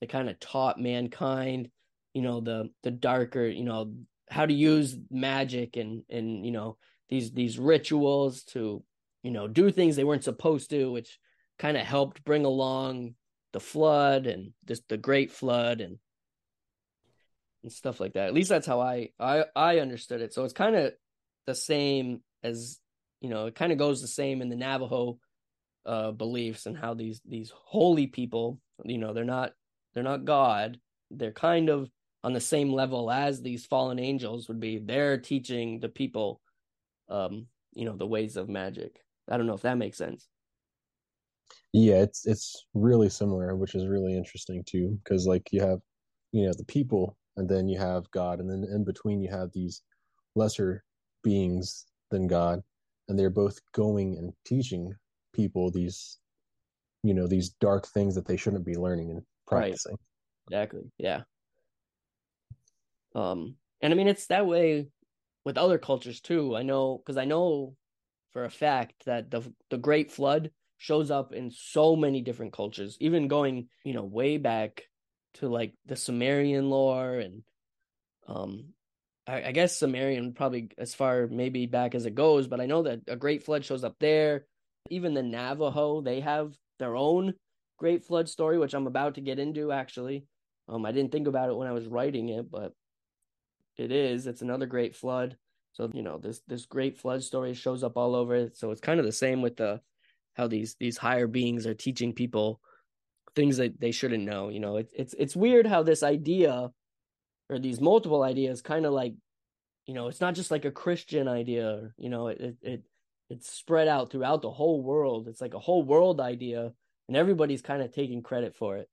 they kind of taught mankind you know the the darker you know how to use magic and and you know these these rituals to you know do things they weren't supposed to which kind of helped bring along the flood and just the great flood and and stuff like that at least that's how i i i understood it so it's kind of the same as you know it kind of goes the same in the navajo uh, beliefs and how these these holy people, you know, they're not they're not God. They're kind of on the same level as these fallen angels would be. They're teaching the people, um, you know, the ways of magic. I don't know if that makes sense. Yeah, it's it's really similar, which is really interesting too, because like you have, you know, the people, and then you have God, and then in between you have these lesser beings than God, and they're both going and teaching people these you know these dark things that they shouldn't be learning and practicing right. exactly yeah um and i mean it's that way with other cultures too i know because i know for a fact that the the Great Flood shows up in so many different cultures, even going, you know, way back to like the Sumerian lore and um I, I guess Sumerian probably as far maybe back as it goes, but I know that a great flood shows up there. Even the Navajo, they have their own great flood story, which I'm about to get into actually. Um I didn't think about it when I was writing it, but it is. It's another great flood. So, you know, this this great flood story shows up all over it. So it's kind of the same with the how these these higher beings are teaching people things that they shouldn't know. You know, it's it's it's weird how this idea or these multiple ideas kind of like, you know, it's not just like a Christian idea. You know, it it, it it's spread out throughout the whole world. It's like a whole world idea, and everybody's kind of taking credit for it.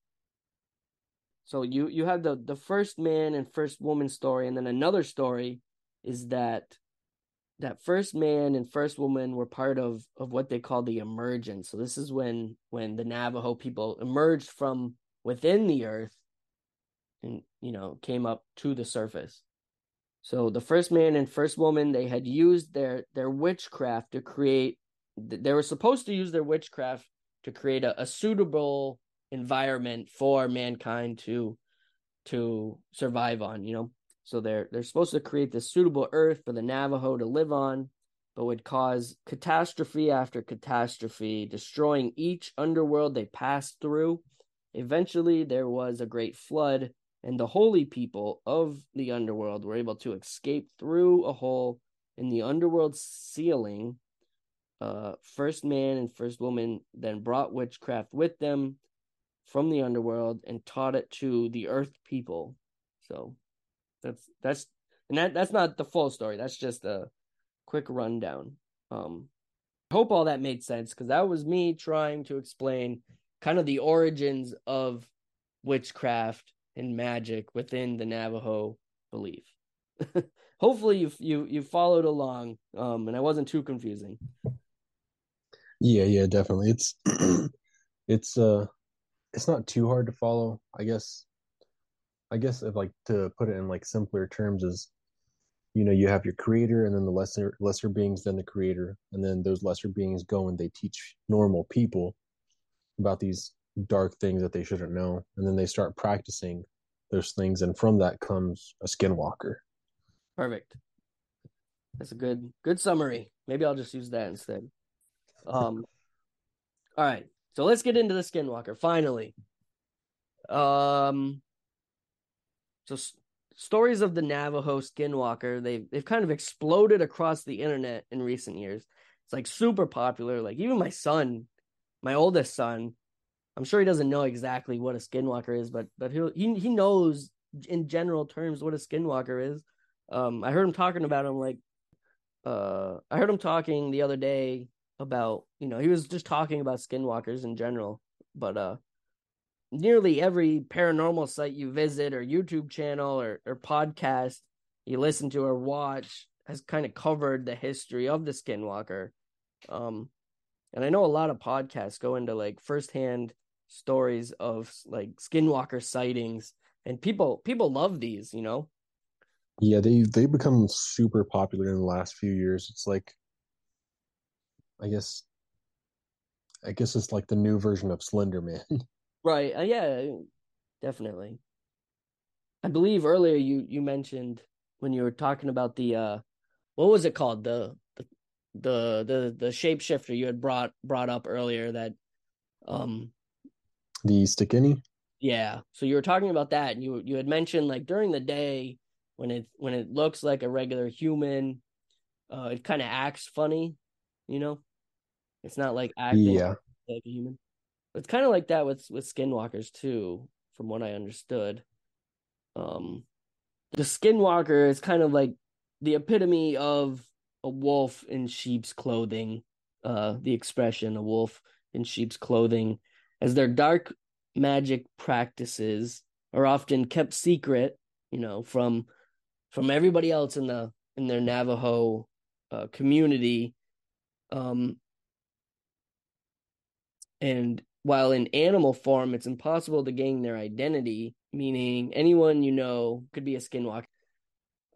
So you you have the the first man and first woman story, and then another story is that that first man and first woman were part of of what they call the emergence. So this is when when the Navajo people emerged from within the earth and you know came up to the surface. So the first man and first woman they had used their their witchcraft to create they were supposed to use their witchcraft to create a, a suitable environment for mankind to to survive on, you know. So they're they're supposed to create this suitable earth for the Navajo to live on, but would cause catastrophe after catastrophe, destroying each underworld they passed through. Eventually there was a great flood, and the holy people of the underworld were able to escape through a hole in the underworld ceiling. Uh, first man and first woman then brought witchcraft with them from the underworld and taught it to the earth people. So that's that's and that that's not the full story. That's just a quick rundown. Um I hope all that made sense because that was me trying to explain kind of the origins of witchcraft and magic within the Navajo belief. Hopefully you you you followed along um and I wasn't too confusing. Yeah, yeah, definitely. It's it's uh it's not too hard to follow. I guess. I guess if like to put it in like simpler terms is you know you have your creator and then the lesser lesser beings than the creator and then those lesser beings go and they teach normal people about these dark things that they shouldn't know and then they start practicing those things and from that comes a skinwalker. Perfect. That's a good good summary. Maybe i'll just use that instead. Um all right so let's get into the skinwalker finally um so s- stories of the Navajo skinwalker, they've they've kind of exploded across the internet in recent years. It's like super popular. Like even my son, my oldest son, I'm sure he doesn't know exactly what a skinwalker is, but but he he he knows in general terms what a skinwalker is. Um, I heard him talking about him like, uh, I heard him talking the other day about you know he was just talking about skinwalkers in general, but uh, nearly every paranormal site you visit or YouTube channel or, or podcast you listen to or watch has kind of covered the history of the skinwalker. Um, and I know a lot of podcasts go into like firsthand stories of like skinwalker sightings and people people love these, you know. Yeah, they they become super popular in the last few years. It's like I guess I guess it's like the new version of Slender Man. Right. Uh, yeah, definitely. I believe earlier you you mentioned when you were talking about the uh what was it called? The the the the, the shapeshifter you had brought brought up earlier that um the stikini? Yeah. So you were talking about that and you you had mentioned like during the day when it when it looks like a regular human, uh it kind of acts funny, you know? It's not like acting Yeah. like a human. It's kind of like that with with skinwalkers too, from what I understood. Um, the skinwalker is kind of like the epitome of a wolf in sheep's clothing. Uh, the expression "a wolf in sheep's clothing," as their dark magic practices are often kept secret, you know, from from everybody else in the in their Navajo uh, community. Um, and while in animal form, it's impossible to gain their identity, meaning anyone you know could be a skinwalker.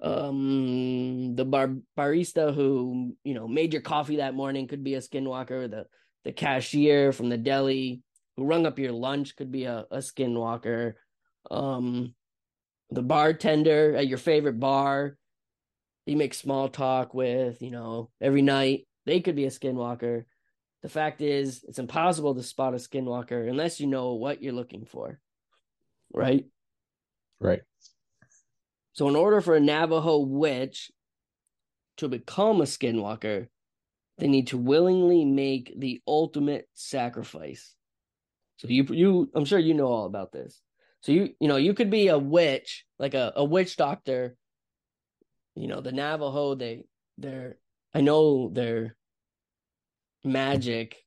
um the bar barista who you know made your coffee that morning could be a skinwalker. The the cashier from the deli who rung up your lunch could be a, a skinwalker. Um the bartender at your favorite bar you make small talk with you know every night they could be a skinwalker the fact is it's impossible to spot a skinwalker unless you know what you're looking for right right so, in order for a Navajo witch to become a skinwalker, they need to willingly make the ultimate sacrifice. So you you I'm sure you know all about this. So you you know you could be a witch, like a, a witch doctor. You know, the Navajo, they they're I know their magic,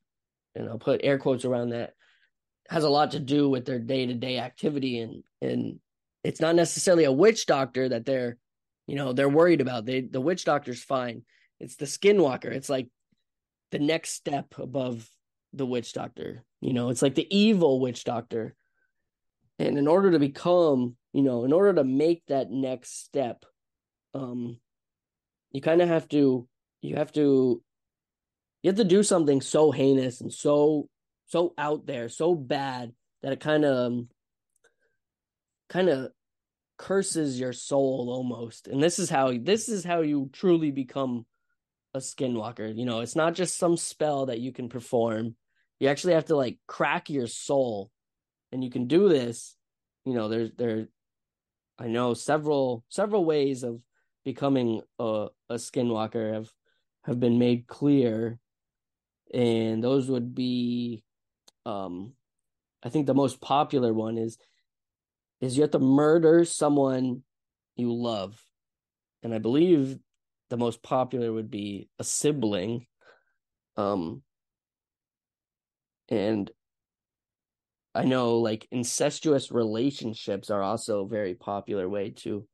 and I'll put air quotes around that, has a lot to do with their day to day activity. And and it's not necessarily a witch doctor that they're you know they're worried about. They the witch doctor's fine. It's the skinwalker. It's like the next step above the witch doctor you know? It's like the evil witch doctor. And in order to become you know in order to make that next step um you kind of have to you have to you have to do something so heinous and so so out there so bad that it kind of um, kind of curses your soul almost. And this is how this is how you truly become a skinwalker. You know, it's not just some spell that you can perform. You actually have to like crack your soul. And you can do this, you know, there's there I know several several ways of becoming a, a skinwalker have have been made clear. And those would be um I think the most popular one is is you have to murder someone you love. And I believe the most popular would be a sibling. Um and I know like incestuous relationships are also a very popular way to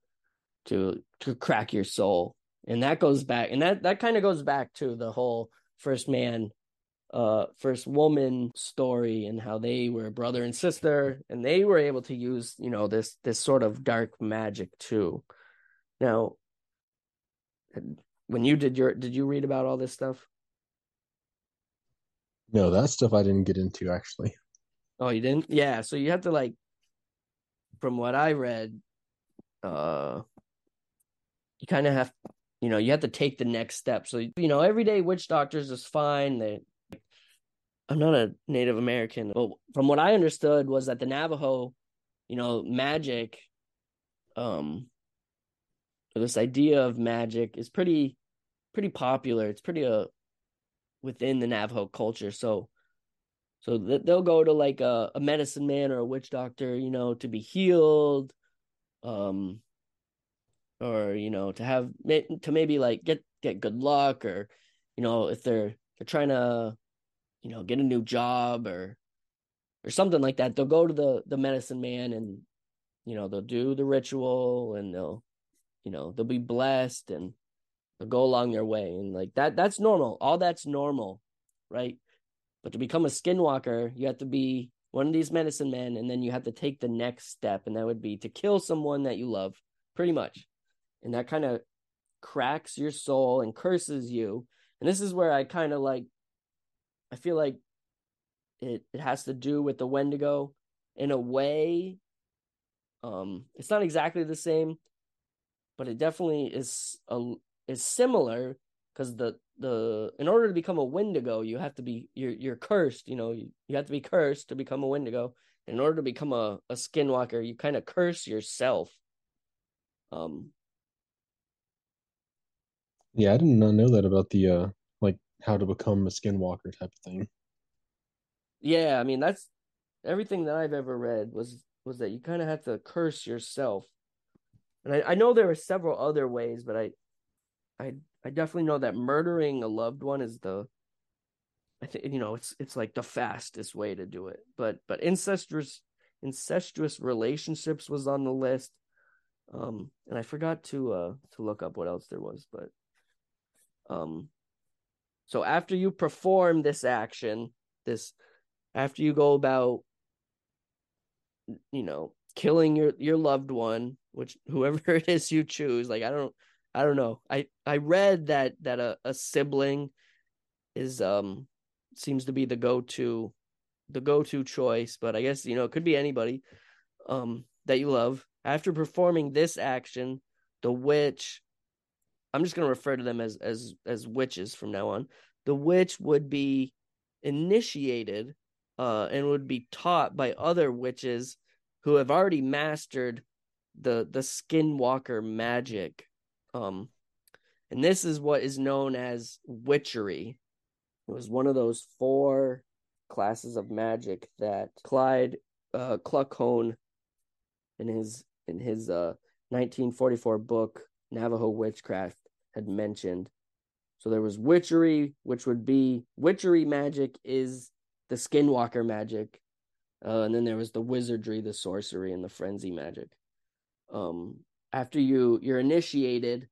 to to crack your soul. And that goes back and that that kind of goes back to the whole first man uh first woman story and how they were brother and sister and they were able to use you know this this sort of dark magic too. Now when you did your did you read about all this stuff? No that stuff i didn't get into actually. Oh you didn't? Yeah so you have to like from what i read uh you kind of have you know you have to take the next step. So you know everyday witch doctors is fine. They I'm not a Native American. but from what I understood was that the Navajo, you know, magic, um, this idea of magic is pretty, pretty popular. It's pretty uh within the Navajo culture. So, so they'll go to like a, a medicine man or a witch doctor, you know, to be healed, um, or you know, to have to maybe like get get good luck, or you know, if they're they're trying to you know, get a new job or or something like that. They'll go to the the medicine man and you know, they'll do the ritual and they'll you know, they'll be blessed and they'll go along their way and like that that's normal. All that's normal, right? But to become a skinwalker, you have to be one of these medicine men and then you have to take the next step and that would be to kill someone that you love, pretty much. And that kind of cracks your soul and curses you. And this is where I kind of like I feel like it it has to do with the Wendigo in a way. Um, it's not exactly the same, but it definitely is a is similar because the the in order to become a Wendigo, you have to be you're you're cursed. You know, you, you have to be cursed to become a Wendigo. In order to become a, a skinwalker, you kind of curse yourself. Um. Yeah, I did not know that about the uh how to become a skinwalker type of thing. Yeah, I mean that's everything that I've ever read was was that you kind of have to curse yourself. And I, I know there are several other ways, but I I I definitely know that murdering a loved one is the I think you know it's it's like the fastest way to do it. But but incestuous incestuous relationships was on the list. Um and I forgot to uh to look up what else there was, but um so after you perform this action, this after you go about you know, killing your your loved one which whoever it is you choose. Like I don't I don't know. I I read that that a, a sibling is um seems to be the go-to the go-to choice, but I guess you know it could be anybody um that you love. After performing this action, the witch I'm just going to refer to them as as as witches from now on. The witch would be initiated uh and would be taught by other witches who have already mastered the the skinwalker magic um and this is what is known as witchery it was one of those four classes of magic that Clyde uh, Kluckhohn in his in his uh, 1944 book Navajo Witchcraft had mentioned. So there was witchery, which would be witchery magic is the skinwalker magic, uh, and then there was the wizardry, the sorcery, and the frenzy magic. Um, after you you're initiated,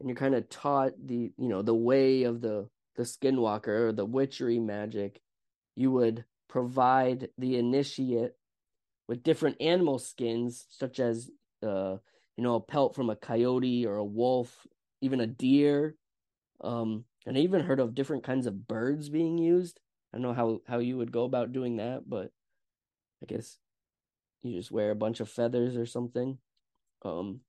and you're kind of taught the you know the way of the the skinwalker or the witchery magic, you would provide the initiate with different animal skins, such as uh, you know, a pelt from a coyote or a wolf, even a deer. Um, and I even heard of different kinds of birds being used. I don't know how how you would go about doing that, but I guess you just wear a bunch of feathers or something. Um,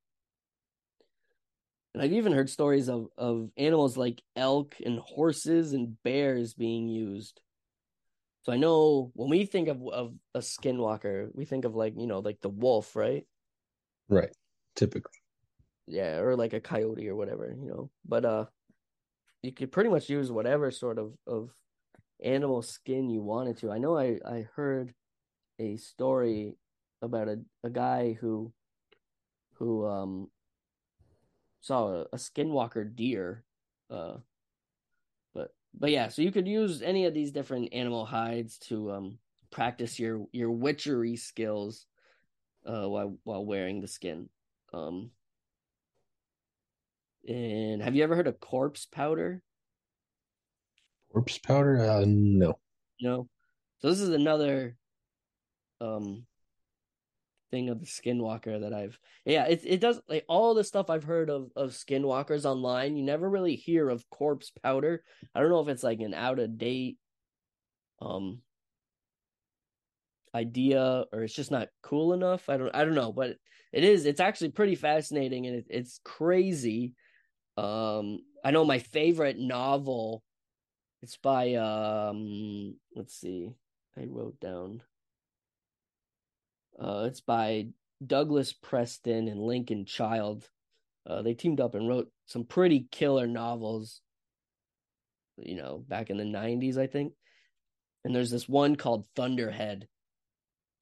and I've even heard stories of of animals like elk and horses and bears being used. So I know when we think of of a skinwalker, we think of like you know like the wolf, right? Right. Typically. Yeah, or like a coyote or whatever, you know. But uh, you could pretty much use whatever sort of of animal skin you wanted to. I know I I heard a story about a a guy who who um saw a, a skinwalker deer. Uh, but but yeah, so you could use any of these different animal hides to um practice your your witchery skills uh while while wearing the skin. Um and have you ever heard of corpse powder? Corpse powder? Uh, no. No. So this is another um thing of the skinwalker that I've yeah it it does like all the stuff I've heard of of skinwalkers online you never really hear of corpse powder I don't know if it's like an out of date um idea or it's just not cool enough I don't I don't know but it is it's actually pretty fascinating and it, it's crazy um I know my favorite novel it's by um let's see I wrote down uh, it's by Douglas Preston and Lincoln Child. Uh, they teamed up and wrote some pretty killer novels, you know, back in the 90s, I think. And there's this one called Thunderhead.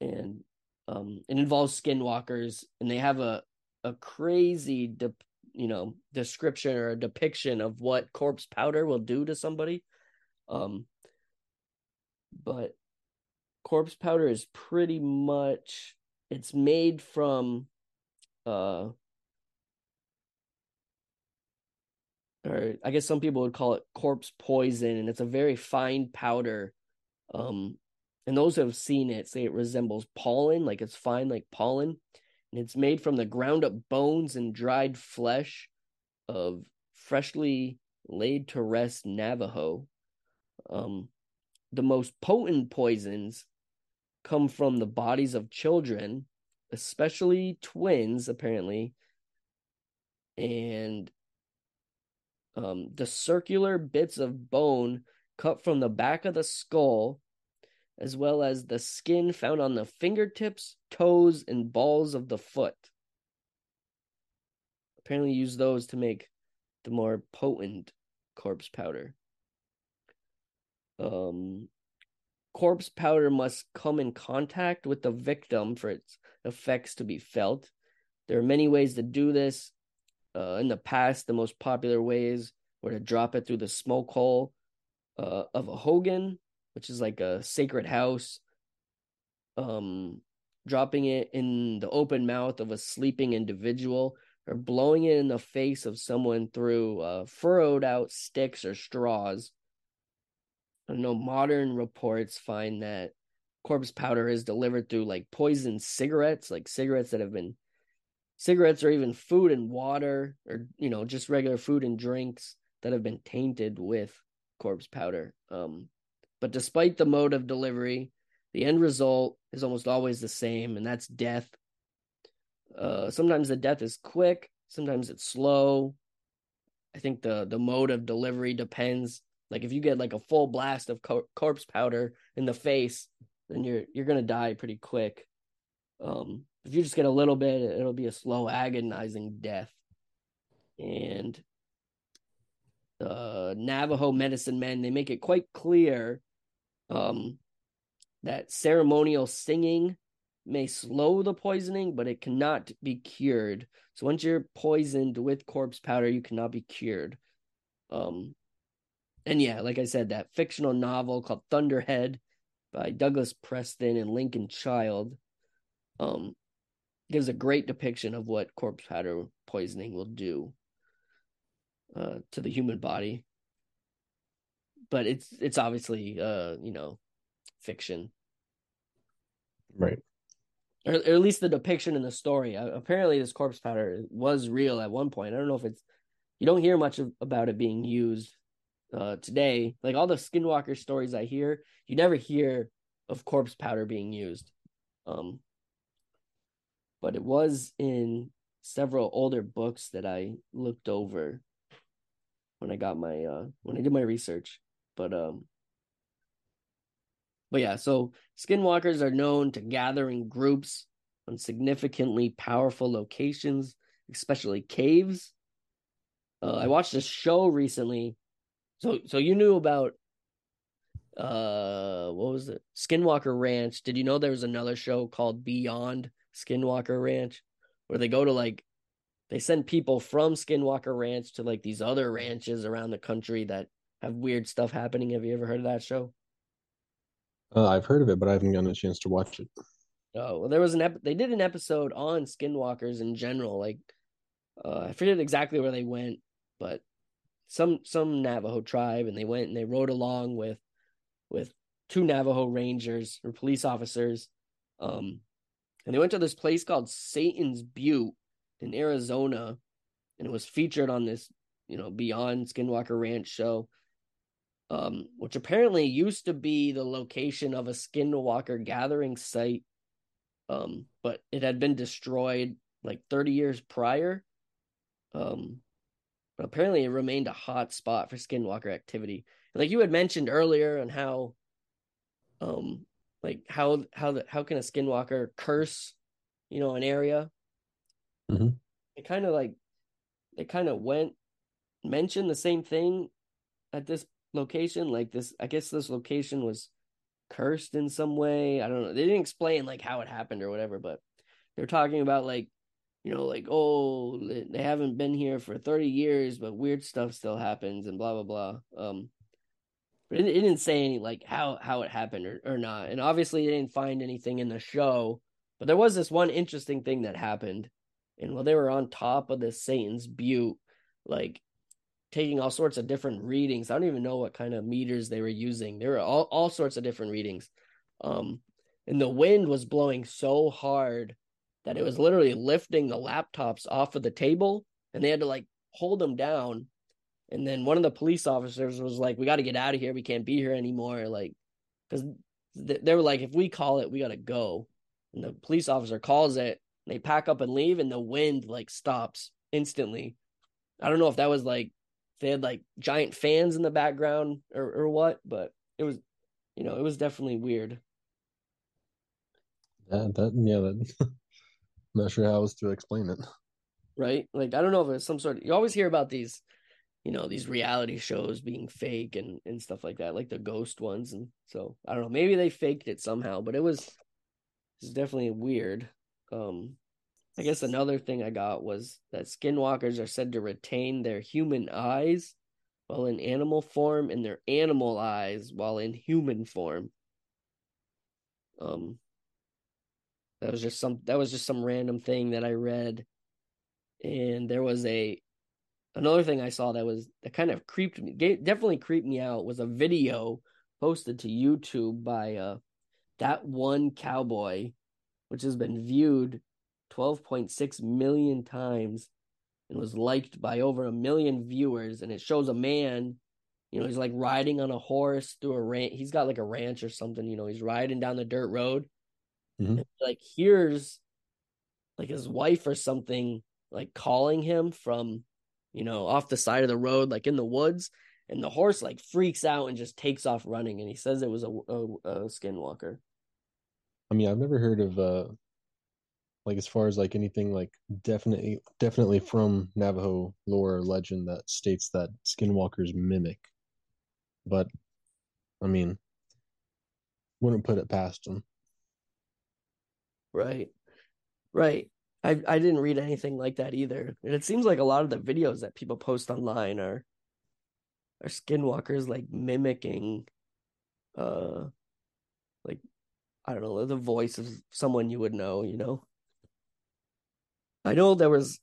And um, it involves skinwalkers, and they have a, a crazy, you know, description or a depiction of what corpse powder will do to somebody. Um, but corpse powder is pretty much it's made from uh or I guess some people would call it corpse poison and it's a very fine powder um and those who have seen it say it resembles pollen like it's fine like pollen and it's made from the ground up bones and dried flesh of freshly laid to rest Navajo um the most potent poisons come from the bodies of children, especially twins, apparently. And um, the circular bits of bone cut from the back of the skull, as well as the skin found on the fingertips, toes, and balls of the foot. Apparently, use those to make the more potent corpse powder. Um, corpse powder must come in contact with the victim for its effects to be felt. There are many ways to do this. Uh, in the past, the most popular ways were to drop it through the smoke hole uh, of a hogan, which is like a sacred house, um, dropping it in the open mouth of a sleeping individual, or blowing it in the face of someone through uh, furrowed out sticks or straws. I know modern reports find that corpse powder is delivered through like poison cigarettes, like cigarettes that have been cigarettes or even food and water or you know just regular food and drinks that have been tainted with corpse powder um, but despite the mode of delivery the end result is almost always the same and that's death. Uh, sometimes the death is quick sometimes it's slow. I think the the mode of delivery depends. Like if you get like a full blast of cor- corpse powder in the face then you're you're gonna die pretty quick. Um if you just get a little bit, it'll be a slow, agonizing death. And the Navajo medicine men, they make it quite clear um, that ceremonial singing may slow the poisoning, but it cannot be cured. So once you're poisoned with corpse powder, you cannot be cured. Um, and yeah, like I said, that fictional novel called Thunderhead by Douglas Preston and Lincoln Child. Um, gives a great depiction of what corpse powder poisoning will do uh, to the human body. But it's it's obviously uh, you know fiction, right? Or, or at least the depiction in the story. Uh, apparently, this corpse powder was real at one point. I don't know if it's you don't hear much of, about it being used uh, today. Like all the Skinwalker stories I hear, you never hear of corpse powder being used. Um, but it was in several older books that I looked over when I got my uh when I did my research. But um but yeah, so skinwalkers are known to gather in groups on significantly powerful locations, especially caves. Uh, I watched a show recently. So so you knew about uh what was it? Skinwalker Ranch. Did you know there was another show called Beyond Skinwalker Ranch, where they go to like they send people from Skinwalker Ranch to like these other ranches around the country that have weird stuff happening. Have you ever heard of that show? Uh, I've heard of it, but I haven't gotten a chance to watch it. Oh well, there was an ep- they did an episode on skinwalkers in general. Like, uh, I forget exactly where they went, but some some Navajo tribe, and they went and they rode along with with two Navajo rangers or police officers, um, and they went to this place called Satan's Butte in Arizona, and it was featured on this, you know, Beyond Skinwalker Ranch show, um, which apparently used to be the location of a Skinwalker gathering site, um, but it had been destroyed like 30 years prior. Um, but apparently it remained a hot spot for Skinwalker activity. Like you had mentioned earlier, on how um like how how the, how can a skinwalker curse you know an area mm-hmm. it kind of like it kind of went mentioned the same thing at this location like this i guess this location was cursed in some way i don't know they didn't explain like how it happened or whatever but they're talking about like you know like oh they haven't been here for 30 years but weird stuff still happens and blah blah blah um but it, it, didn't say any like how how it happened or, or not and obviously they didn't find anything in the show but there was this one interesting thing that happened and while they were on top of the satan's butte like taking all sorts of different readings i don't even know what kind of meters they were using there were all, all sorts of different readings um and the wind was blowing so hard that it was literally lifting the laptops off of the table and they had to like hold them down and then one of the police officers was like, "We got to get out of here. We can't be here anymore." Like, because th- they were like, "If we call it, we got to go." And the police officer calls it. they pack up and leave, and the wind like stops instantly. I don't know if that was like they had like giant fans in the background or or what, but it was, you know, it was definitely weird. Yeah, that yeah, that, I'm not sure how else to explain it. Right, like I don't know if it's some sort of. You always hear about these you know these reality shows being fake and and stuff like that like the ghost ones and so i don't know maybe they faked it somehow but it was it's definitely weird um i guess another thing i got was that skinwalkers are said to retain their human eyes while in animal form and their animal eyes while in human form. Um that was just some that was just some random thing that i read. And there was a another thing I saw that was that kind of creeped me, definitely creeped me out was a video posted to YouTube by uh that one cowboy, which has been viewed 12.6 million times and was liked by over a million viewers. And it shows a man, you know, he's like riding on a horse through a ranch. He's got like a ranch or something, you know, he's riding down the dirt road. Mhm. Like here's like his wife or something like calling him from, you know, off the side of the road, like in the woods. And the horse like freaks out and just takes off running. And he says it was a, a, a skinwalker. I mean, I've never heard of uh like as far as like anything like definitely definitely from Navajo lore or legend that states that skinwalkers mimic. But I mean, wouldn't put it past them. Right. Right. I I didn't read anything like that either. And it seems like a lot of the videos that people post online are are skinwalkers like mimicking uh like I don't know, the voice of someone you would know, you know. I know there was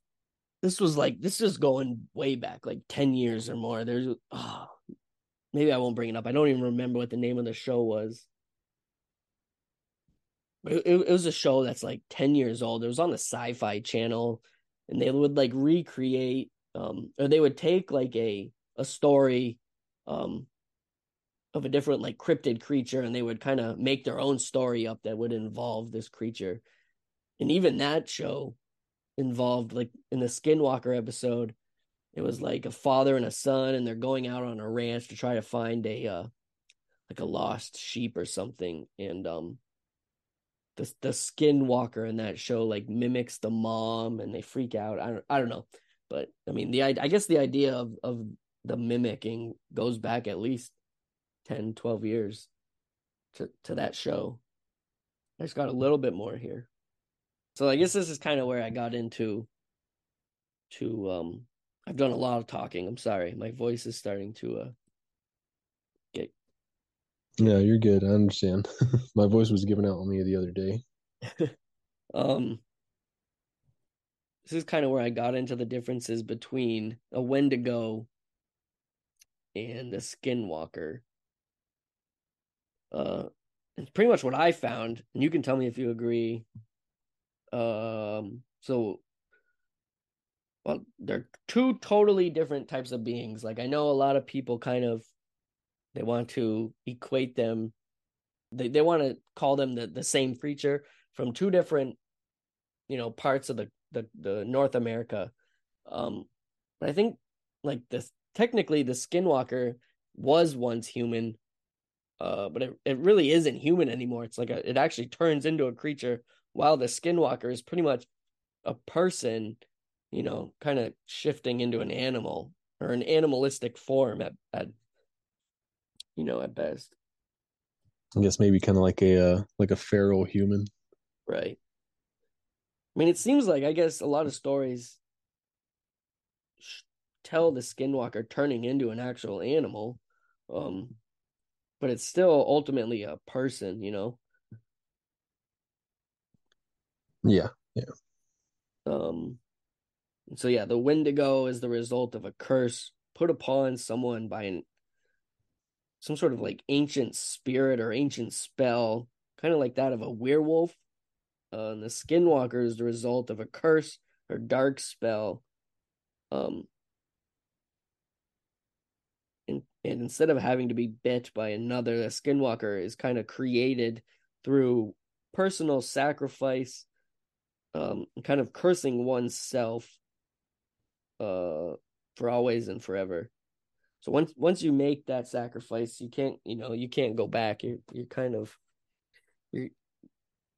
this was like this is going way back, like 10 years or more. There's oh, maybe I won't bring it up. I don't even remember what the name of the show was. It, it, was a show that's like 10 years old. It was on the sci-fi channel and they would like recreate um or they would take like a a story um of a different like cryptid creature and they would kind of make their own story up that would involve this creature. And even that show involved like in the skinwalker episode it was like a father and a son and they're going out on a ranch to try to find a uh like a lost sheep or something and um the the skinwalker in that show like mimics the mom and they freak out. I don't i don't know. But i mean the i guess the idea of of the mimicking goes back at least 10 12 years to to that show. I just got a little bit more here so I guess this is kind of where I got into to um I've done a lot of talking. I'm sorry. My voice is starting to uh get Yeah, you're good. I understand. My voice was given out on me the other day. um this is kind of where I got into the differences between a Wendigo and a Skinwalker. Uh, it's pretty much what I found, and you can tell me if you agree. Um, so well, they're two totally different types of beings. Like I know a lot of people kind of they want to equate them. They they want to call them the, the same creature from two different, you know, parts of the the, the North America. Um, but I think like this technically the Skinwalker was once human, uh, but it, it really isn't human anymore. It's like a, it actually turns into a creature while the skinwalker is pretty much a person, you know, kind of shifting into an animal or an animalistic form at, at you know, at best. I guess maybe kind of like a uh, like a feral human. Right. I mean, it seems like I guess a lot of stories tell the skinwalker turning into an actual animal, um, but it's still ultimately a person, you know. Yeah, yeah. Um, so yeah, the Wendigo is the result of a curse put upon someone by an some sort of like ancient spirit or ancient spell, kind of like that of a werewolf. Uh, and the Skinwalker is the result of a curse or dark spell. Um, and, and instead of having to be bit by another, the Skinwalker is kind of created through personal sacrifice um, kind of cursing oneself uh, for always and forever. So once once you make that sacrifice, you can't you know you can't go back. You're you're kind of you're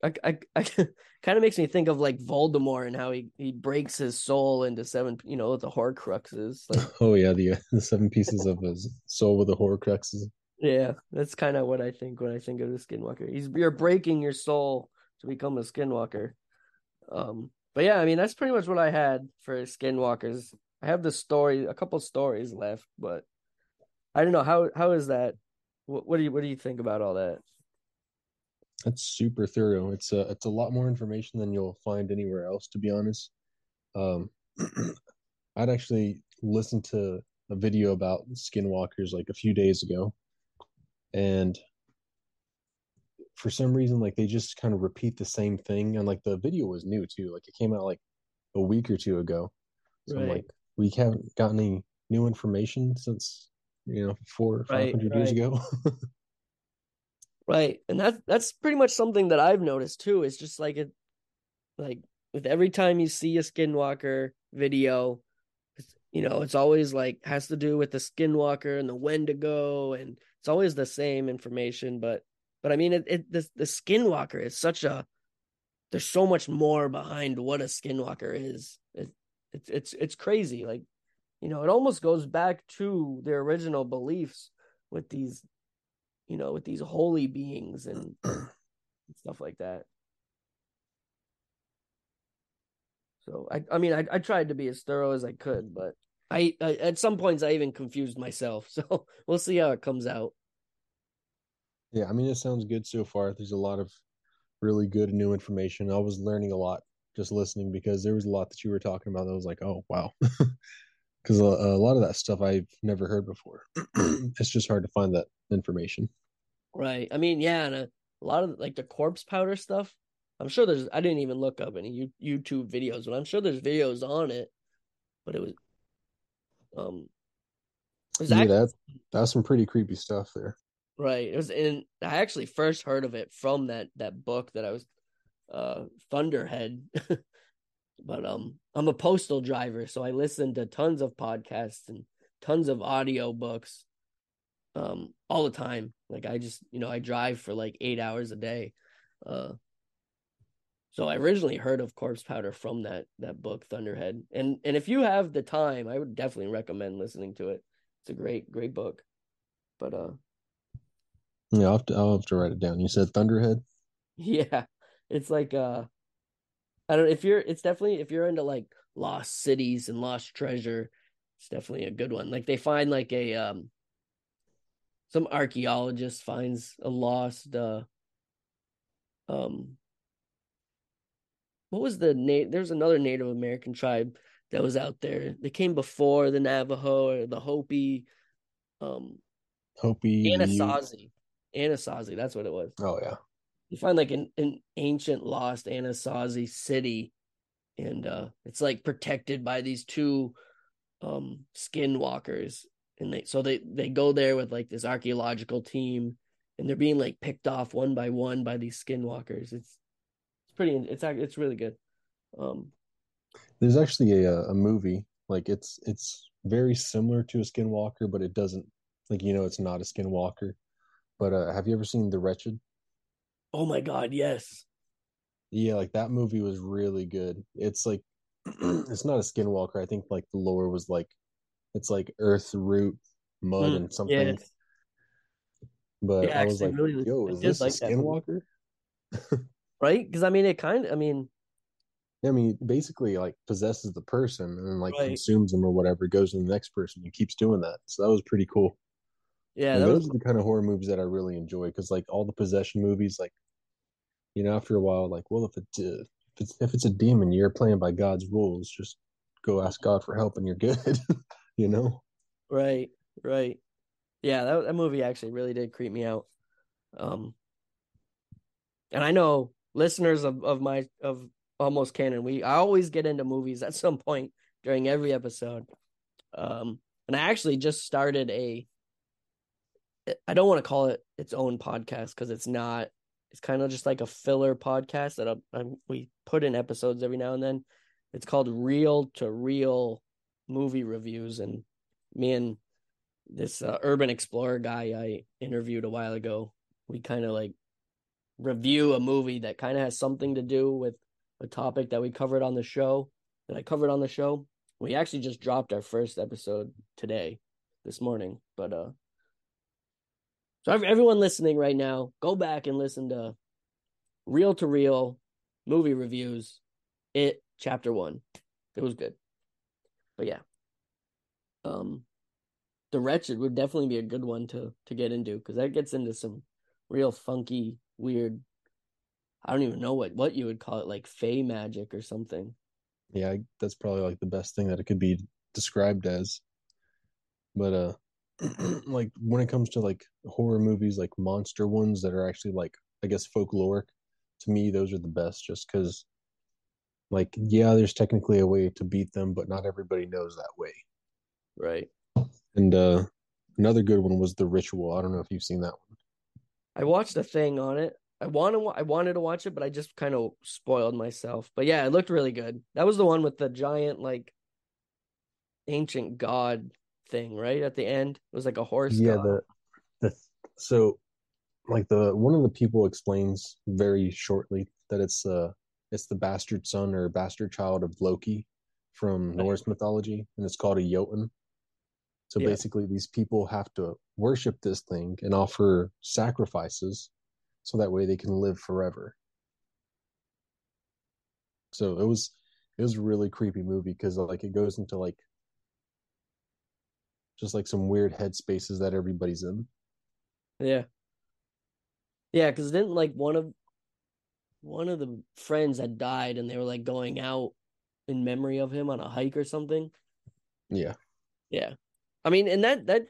I, I, I kind of makes me think of like Voldemort and how he, he breaks his soul into seven, you know, the Horcruxes. Like, oh yeah, the the seven pieces of his soul with the Horcruxes. Yeah, that's kind of what I think when I think of the Skinwalker. He's you're breaking your soul to become a Skinwalker. Um, but yeah, I mean that's pretty much what I had for Skinwalkers. I have the story, a couple stories left, but I don't know how how is that. What, what do you what do you think about all that? That's super thorough. It's a it's a lot more information than you'll find anywhere else, to be honest. Um, I'd actually listened to a video about skinwalkers like a few days ago, and for some reason like they just kind of repeat the same thing and like the video was new too like it came out like a week or two ago so right. like we haven't gotten any new information since you know four or five hundred right, right. years ago right and that's that's pretty much something that i've noticed too it's just like it like with every time you see a skinwalker video you know it's always like has to do with the skinwalker and the wendigo and it's always the same information but but I mean, it, it the the Skinwalker is such a there's so much more behind what a Skinwalker is. It, it's it's it's crazy. Like, you know, it almost goes back to their original beliefs with these, you know, with these holy beings and, stuff like that. So I I mean I I tried to be as thorough as I could, but I, I at some points I even confused myself. So we'll see how it comes out. Yeah, I mean, it sounds good so far. There's a lot of really good new information. I was learning a lot just listening because there was a lot that you were talking about that was like, oh, wow. Because a, a, lot of that stuff I've never heard before. it's just hard to find that information. Right. I mean, yeah, and a, a, lot of like the corpse powder stuff. I'm sure there's. I didn't even look up any YouTube videos, but I'm sure there's videos on it. But it was, um, it was yeah, actually, that that's some pretty creepy stuff there. Right. It was in I actually first heard of it from that that book that I was uh Thunderhead. but um I'm a postal driver, so I listen to tons of podcasts and tons of audio books um all the time. Like I just, you know, I drive for like 8 hours a day. Uh so I originally heard of corpse powder from that that book Thunderhead. And and if you have the time, I would definitely recommend listening to it. It's a great great book. But uh yeah, I'll have, to, I'll have to write it down. You said Thunderhead. Yeah, it's like uh, I don't. If you're, it's definitely if you're into like lost cities and lost treasure, it's definitely a good one. Like they find like a um, some archaeologist finds a lost uh, um, what was the name? There's another Native American tribe that was out there. They came before the Navajo or the Hopi. Um, Hopi, Anasazi. Anasazi. That's what it was. Oh yeah. You find like an, an ancient lost Anasazi city, and uh it's like protected by these two um skinwalkers. And they so they they go there with like this archaeological team and they're being like picked off one by one by these skinwalkers. It's it's pretty it's it's really good. Um there's actually a a movie like it's it's very similar to a skinwalker but it doesn't like you know it's not a skinwalker but uh, have you ever seen The Wretched? Oh my god, yes. Yeah, like that movie was really good. It's like it's not a skinwalker. I think like the lore was like it's like earth, root, mud, mm, and something. Yes. But yeah, I was like, really, "Yo, is this like a skinwalker?" right? Because I mean, it kind of. I mean, I mean, basically, like possesses the person and like right. consumes them or whatever, goes to the next person and keeps doing that. So that was pretty cool. Yeah, those was... are the kind of horror movies that I really enjoy because, like, all the possession movies, like, you know, after a while, like, well, if it's uh, if it's if it's a demon, you're playing by God's rules. Just go ask God for help, and you're good. you know. Right. Right. Yeah, that that movie actually really did creep me out. Um, and I know listeners of of my of almost canon, we I always get into movies at some point during every episode. Um, and I actually just started a I don't want to call it its own podcast because it's not. It's kind of just like a filler podcast that I, I, we put in episodes every now and then. It's called Real to Real Movie Reviews, and me and this uh, urban explorer guy I interviewed a while ago, we kind of like review a movie that kind of has something to do with a topic that we covered on the show that I covered on the show. We actually just dropped our first episode today, this morning, but uh so everyone listening right now, go back and listen to Real to Real movie reviews. It chapter one. It was good. But yeah. Um The Wretched would definitely be a good one to to get into because that gets into some real funky, weird I don't even know what what you would call it, like fey magic or something. Yeah, that's probably like the best thing that it could be described as. But uh like when it comes to like horror movies like monster ones that are actually like I guess folkloric. To me, those are the best, just because, like, yeah, there's technically a way to beat them, but not everybody knows that way. Right. And uh another good one was the Ritual. I don't know if you've seen that one. I watched a thing on it. I want to. I wanted to watch it, but I just kind of spoiled myself. But yeah, it looked really good. That was the one with the giant, like, ancient god thing, right? At the end, it was like a horse. Yeah, god. the the so like the one of the people explains very shortly that it's uh it's the bastard son or bastard child of Loki from Right. Norse mythology, and it's called a Jotun. So Yeah. basically, these people have to worship this thing and offer sacrifices, so that way they can live forever. So it was it was a really creepy movie because like it goes into like just like some weird headspaces that everybody's in. Yeah. Yeah, because didn't like one of one of the friends had died and they were like going out in memory of him on a hike or something. Yeah. Yeah. I mean, and that that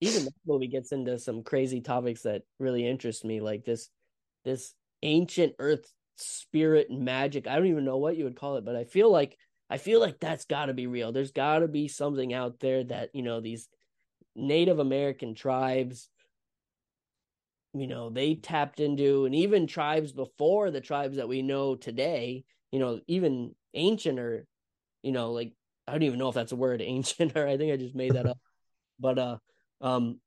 even that movie gets into some crazy topics that really interest me, like this this ancient earth spirit magic. I don't even know what you would call it, but I feel like I feel like that's got to be real. There's got to be something out there that, you know, these Native American tribes you know they tapped into and even tribes before the tribes that we know today you know even ancient or you know like i don't even know if that's a word ancient or i think i just made that up but uh um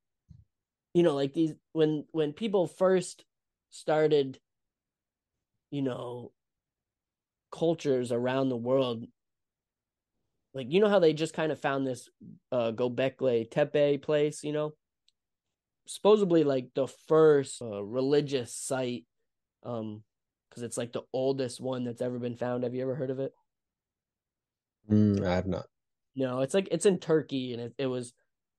you know like these when when people first started you know cultures around the world like you know how they just kind of found this uh gobekli tepe place you know? Supposedly like the first uh, religious site um because it's like the oldest one that's ever been found. Have you ever heard of it? Mm, I have not. no it's like it's in turkey and it, it was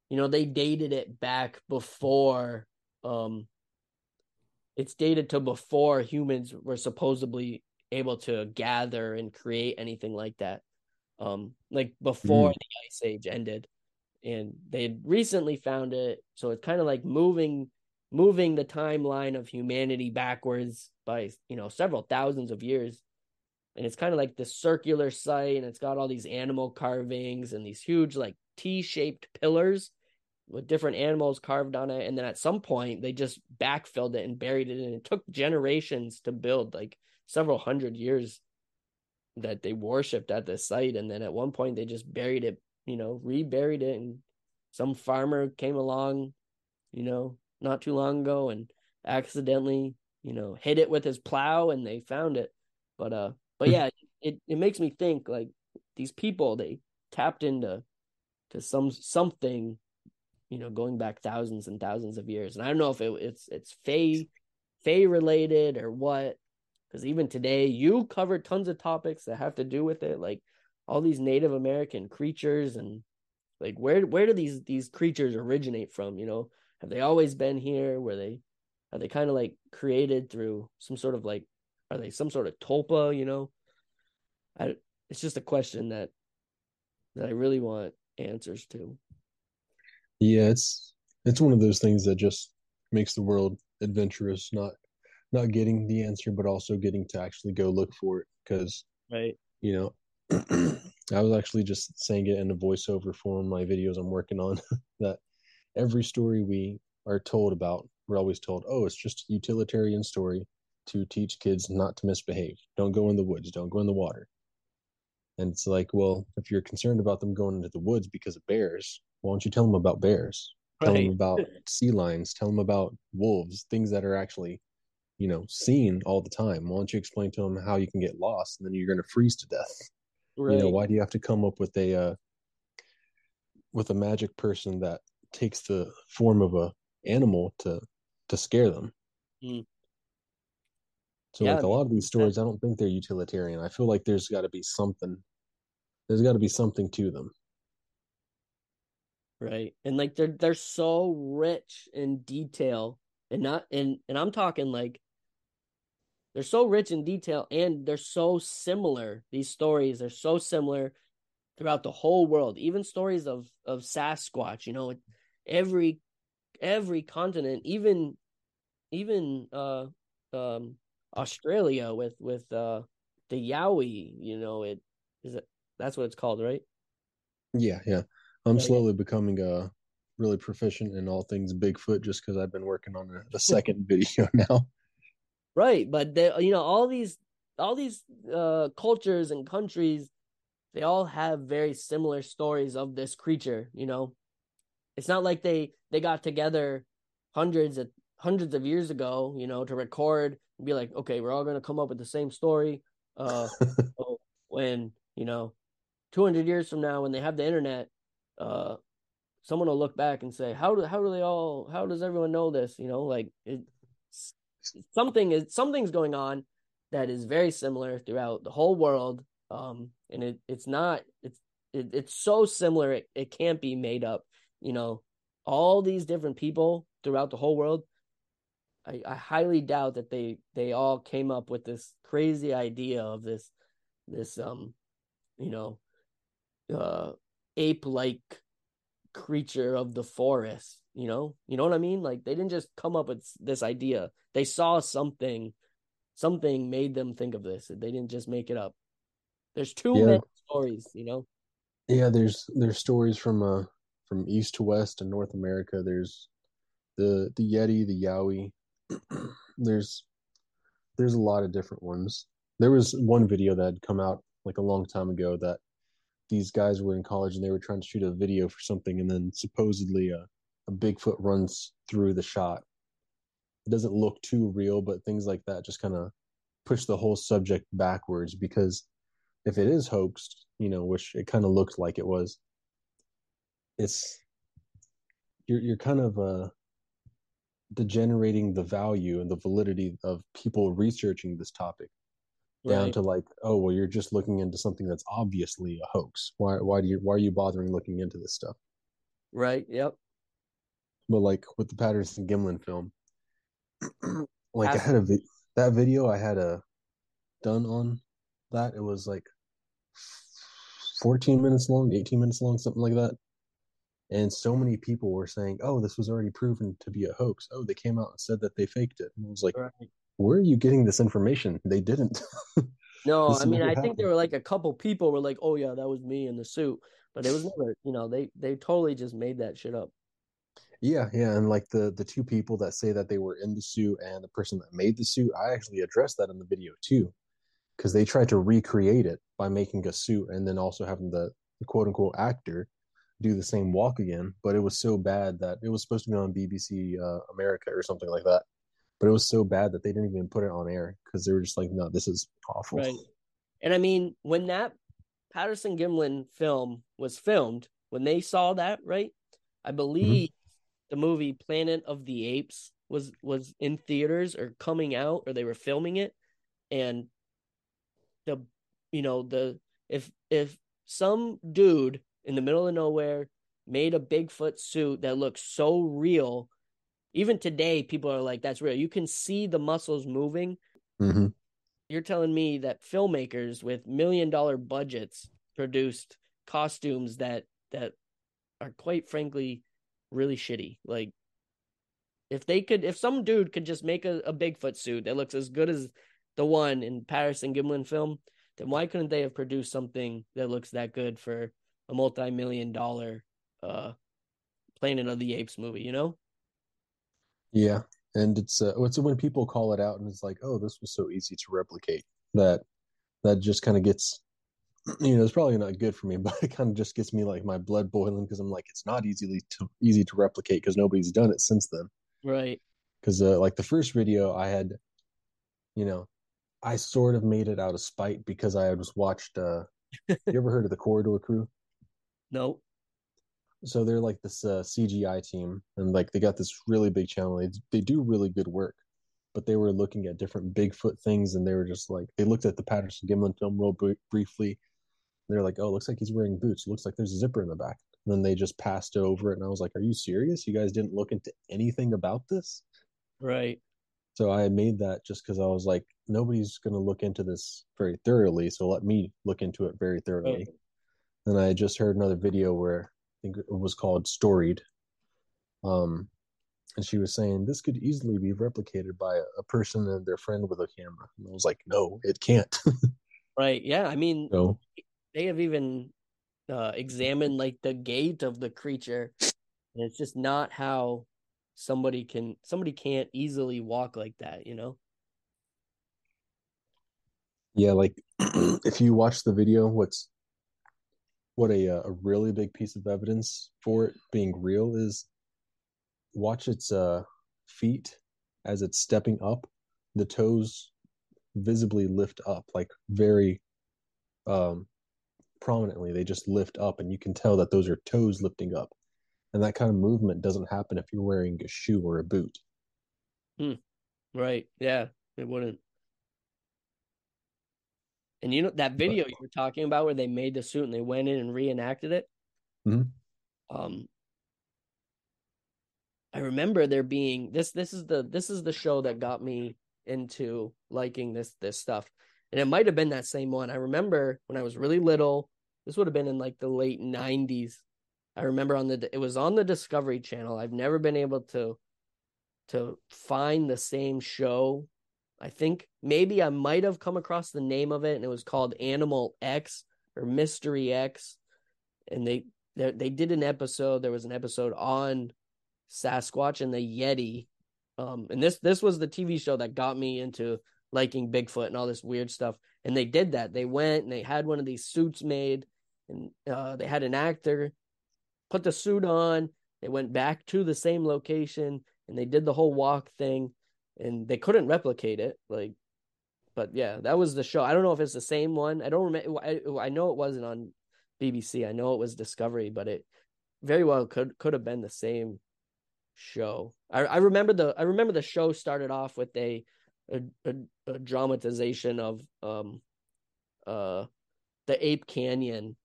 you know they dated it back before um it's dated to before humans were supposedly able to gather and create anything like that um like before Mm. the ice age ended. And they had recently found it. So it's kind of like moving moving the timeline of humanity backwards by you know several thousands of years. And it's kind of like this circular site and it's got all these animal carvings and these huge like t-shaped pillars with different animals carved on it. And then at some point they just backfilled it and buried it and it took generations to build like several hundred years that they worshipped at this site and then at one point they just buried it you know reburied it and some farmer came along you know not too long ago and accidentally you know hit it with his plow and they found it. But uh but yeah it it makes me think like these people they tapped into to some something you know going back thousands and thousands of years. And i don't know if it, it's it's fey fey related or what because even today you covered tons of topics that have to do with it like all these native american creatures and like where where do these these creatures originate from you know? Have they always been here? Were they are they kind of like created through some sort of like are they some sort of tulpa you know? I it's just a question that that i really want answers to. Yeah, it's it's one of those things that just makes the world adventurous, not not getting the answer, but also getting to actually go look for it. Because, right you know, I was actually just saying it in a voiceover for one of my videos I'm working on that every story we are told about, we're always told, oh, it's just a utilitarian story to teach kids not to misbehave. Don't go in the woods, don't go in the water. And it's like, well, if you're concerned about them going into the woods because of bears, why don't you tell them about bears? Tell them about sea lions. Tell them about wolves, things that are actually, you know, seen all the time. Why don't you explain to them how you can get lost and then you're going to freeze to death? right You know, why do you have to come up with a uh, with a magic person that takes the form of a animal to to scare them? Mm. So Yeah, like a lot of these stories, I don't think they're utilitarian. I feel like there's got to be something. There's got to be something to them. right and like they're they're so rich in detail and not and and i'm talking like they're so rich in detail and they're so similar these stories are so similar throughout the whole world even stories of of sasquatch you know every every continent even even uh um Australia with with uh the Yowie, you know, it is it that's what it's called, right? Yeah, yeah. I'm Yeah, yeah. slowly becoming a really proficient in all things Bigfoot just because I've been working on a, a second video now. Right, but they you know all these all these uh cultures and countries they all have very similar stories of this creature, you know. It's not like they they got together hundreds of hundreds of years ago, you know, to record and be like, okay, we're all going to come up with the same story. Uh, when you know, two hundred years from now, when they have the internet, uh, someone will look back and say, how do how do they all? How does everyone know this? You know, like it, something is something's going on that is very similar throughout the whole world. Um, and it it's not it's it, it's so similar it, it can't be made up. You know, all these different people throughout the whole world. I, I highly doubt that they they all came up with this crazy idea of this this um you know uh ape like creature of the forest you know you know what i mean like they didn't just come up with this idea they saw something something made them think of this they didn't just make it up there's too Yeah, many stories you know yeah. There's there's stories from uh from east to west in North America. There's the the Yeti, the Yowie. there's there's a lot of different ones. There was one video that had come out like a long time ago that these guys were in college and they were trying to shoot a video for something, and then supposedly a, a Bigfoot runs through the shot. It doesn't look too real, but things like that just kind of push the whole subject backwards because if it is hoaxed, you know, which it kind of looked like it was, it's you're you're kind of uh degenerating the value and the validity of people researching this topic down right to like, oh well, you're just looking into something that's obviously a hoax. Why why do you why are you bothering looking into this stuff? right yep But like with the Patterson Gimlin film, like I had a vi- that video I had a done on that. It was like 14 minutes long, 18 minutes long, something like that. And so many people were saying, "Oh, this was already proven to be a hoax. Oh, they came out and said that they faked it." And I was like, right "Where are you getting this information? They didn't. no i mean i think there were like a couple people were like oh yeah that was me in the suit but it was never you know they they totally just made that shit up Yeah, yeah, and like the the two people that say that they were in the suit and the person that made the suit, I actually addressed that in the video too, because they tried to recreate it by making a suit and then also having the, the quote unquote actor do the same walk again. But it was so bad that it was supposed to be on BBC uh, America or something like that. But it was so bad that they didn't even put it on air because they were just like, no, this is awful. right and i mean when that patterson gimlin film was filmed when they saw that right i Mm-hmm. The movie planet of the apes was was in theaters or coming out or they were filming it. And the you know the if if some dude in the middle of nowhere made a bigfoot suit that looks so real even today people are like that's real. You can see the muscles moving. Mm-hmm. you're telling me that filmmakers with million dollar budgets produced costumes that that are quite frankly really shitty. Like if they could if some dude could just make a, a bigfoot suit that looks as good as the one in patterson gimlin film then why couldn't they have produced something that looks that good for a multi-million dollar uh planet of the apes movie you know? Yeah, and it's uh, it's when people call it out and it's like, oh, this was so easy to replicate. That that just kind of gets you know it's probably not good for me but it kind of just gets me like my blood boiling because i'm like it's not easily to, easy to replicate because nobody's done it since then. Right. Because uh, like the first video i had you know i sort of made it out of spite because i had just watched uh you ever heard of the corridor crew? No so they're like this uh, cgi team and like they got this really big channel. They, they do really good work but they were looking at different bigfoot things and they were just like they looked at the patterson gimlin film real br- briefly they're like, oh, looks like he's wearing boots. Looks like there's a zipper in the back. And then they just passed over it. And I was like, are you serious? You guys didn't look into anything about this? right So I made that just because I was like, nobody's going to look into this very thoroughly. So let me look into it very thoroughly. right And I just heard another video where I think it was called Storied. Um, and she was saying this could easily be replicated by a, a person and their friend with a camera. And I was like, no, it can't. right? Yeah, I mean, no. They have even uh, examined like the gait of the creature, and it's just not how somebody can somebody can't easily walk like that, you know. Yeah, like if you watch the video, what's what a uh, a really big piece of evidence for it being real is watch its uh feet as it's stepping up the toes visibly lift up like very um prominently they just lift up and you can tell that those are toes lifting up and that kind of movement doesn't happen if you're wearing a shoe or a boot hmm. right yeah it wouldn't and you know that video you were talking about where they made the suit and they went in and reenacted it mm-hmm. um I remember there being this this is the this is the show that got me into liking this this stuff. And it might have been that same one. I remember when I was really little, this would have been in like the late 90s. I remember on the it was on the Discovery Channel. I've never been able to to find the same show. I think maybe I might have come across the name of it and it was called Animal X or Mystery X and they they, they did an episode there was an episode on Sasquatch and the Yeti. Um, and this this was the TV show that got me into liking Bigfoot and all this weird stuff. And they did that. They went and they had one of these suits made, and uh, they had an actor put the suit on. They went back to the same location and they did the whole walk thing, and they couldn't replicate it. Like, but yeah, that was the show. I don't know if it's the same one. I don't remember. I, I know it wasn't on BBC. I know it was Discovery, but it very well could could have been the same show. I, I remember the I remember the show started off with a a, a, a dramatization of um uh the Ape Canyon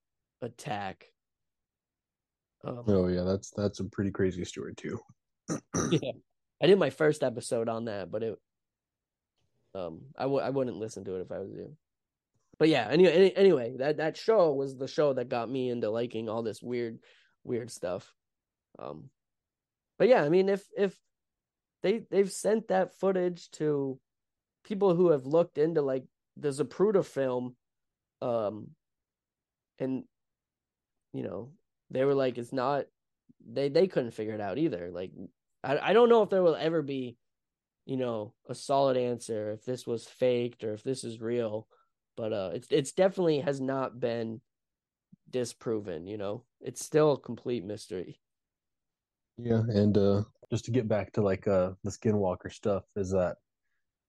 attack. Um, oh yeah, that's that's a pretty crazy story too. yeah, I did my first episode on that, but it um I w- I wouldn't listen to it if I was you. But yeah, anyway, anyway, that that show was the show that got me into liking all this weird weird stuff. Um but yeah, I mean, if if they they've sent that footage to people who have looked into like the Zapruder film, um, and you know they were like, it's not. They they couldn't figure it out either. Like, I I don't know if there will ever be, you know, a solid answer if this was faked or if this is real, but uh, it's it's definitely has not been disproven. You know, it's still a complete mystery. Yeah, and uh, just to get back to like uh, the Skinwalker stuff, is that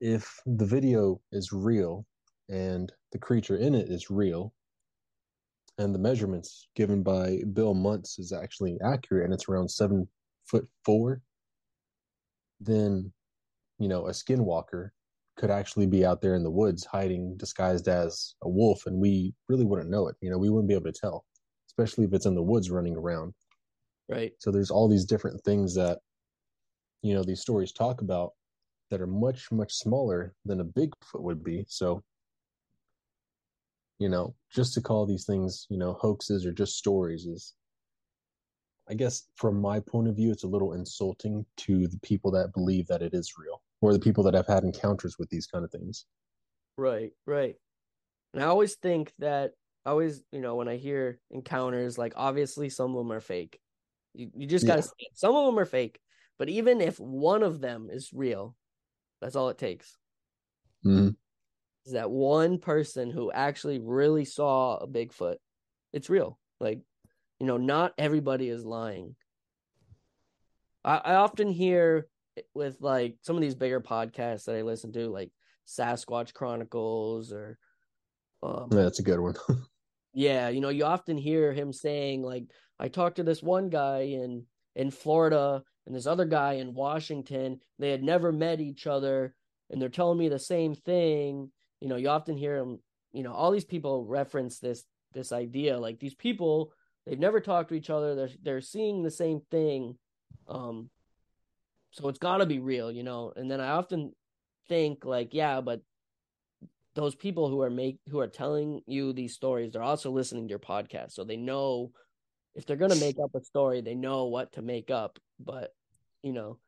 if the video is real and the creature in it is real, and the measurements given by Bill Munns is actually accurate, and it's around seven foot four, then you know a Skinwalker could actually be out there in the woods hiding disguised as a wolf, and we really wouldn't know it. You know, we wouldn't be able to tell, especially if it's in the woods running around. Right. So there's all these different things that, you know, these stories talk about that are much, much smaller than a Bigfoot would be. So, you know, just to call these things, you know, hoaxes or just stories is, I guess, from my point of view, it's a little insulting to the people that believe that it is real or the people that have had encounters with these kind of things. Right, right. And I always think that, I always, you know, when I hear encounters, like obviously some of them are fake. You, you just gotta yeah. Some of them are fake, but even if one of them is real, that's all it takes. Mm-hmm. Is that one person who actually really saw a Bigfoot? It's real. Like, you know, not everybody is lying. I, I often hear with like some of these bigger podcasts that I listen to, like Sasquatch Chronicles or um, yeah, that's a good one. yeah, you know, you often hear him saying like I talked to this one guy in in Florida and this other guy in Washington. They had never met each other, and they're telling me the same thing. You know, you often hear them. You know, all these people reference this this idea. Like these people, they've never talked to each other. They're they're seeing the same thing. Um, so it's got to be real, you know. And then I often think like, yeah, but those people who are make who are telling you these stories, they're also listening to your podcast, so they know if they're gonna make up a story, they know what to make up. But you know,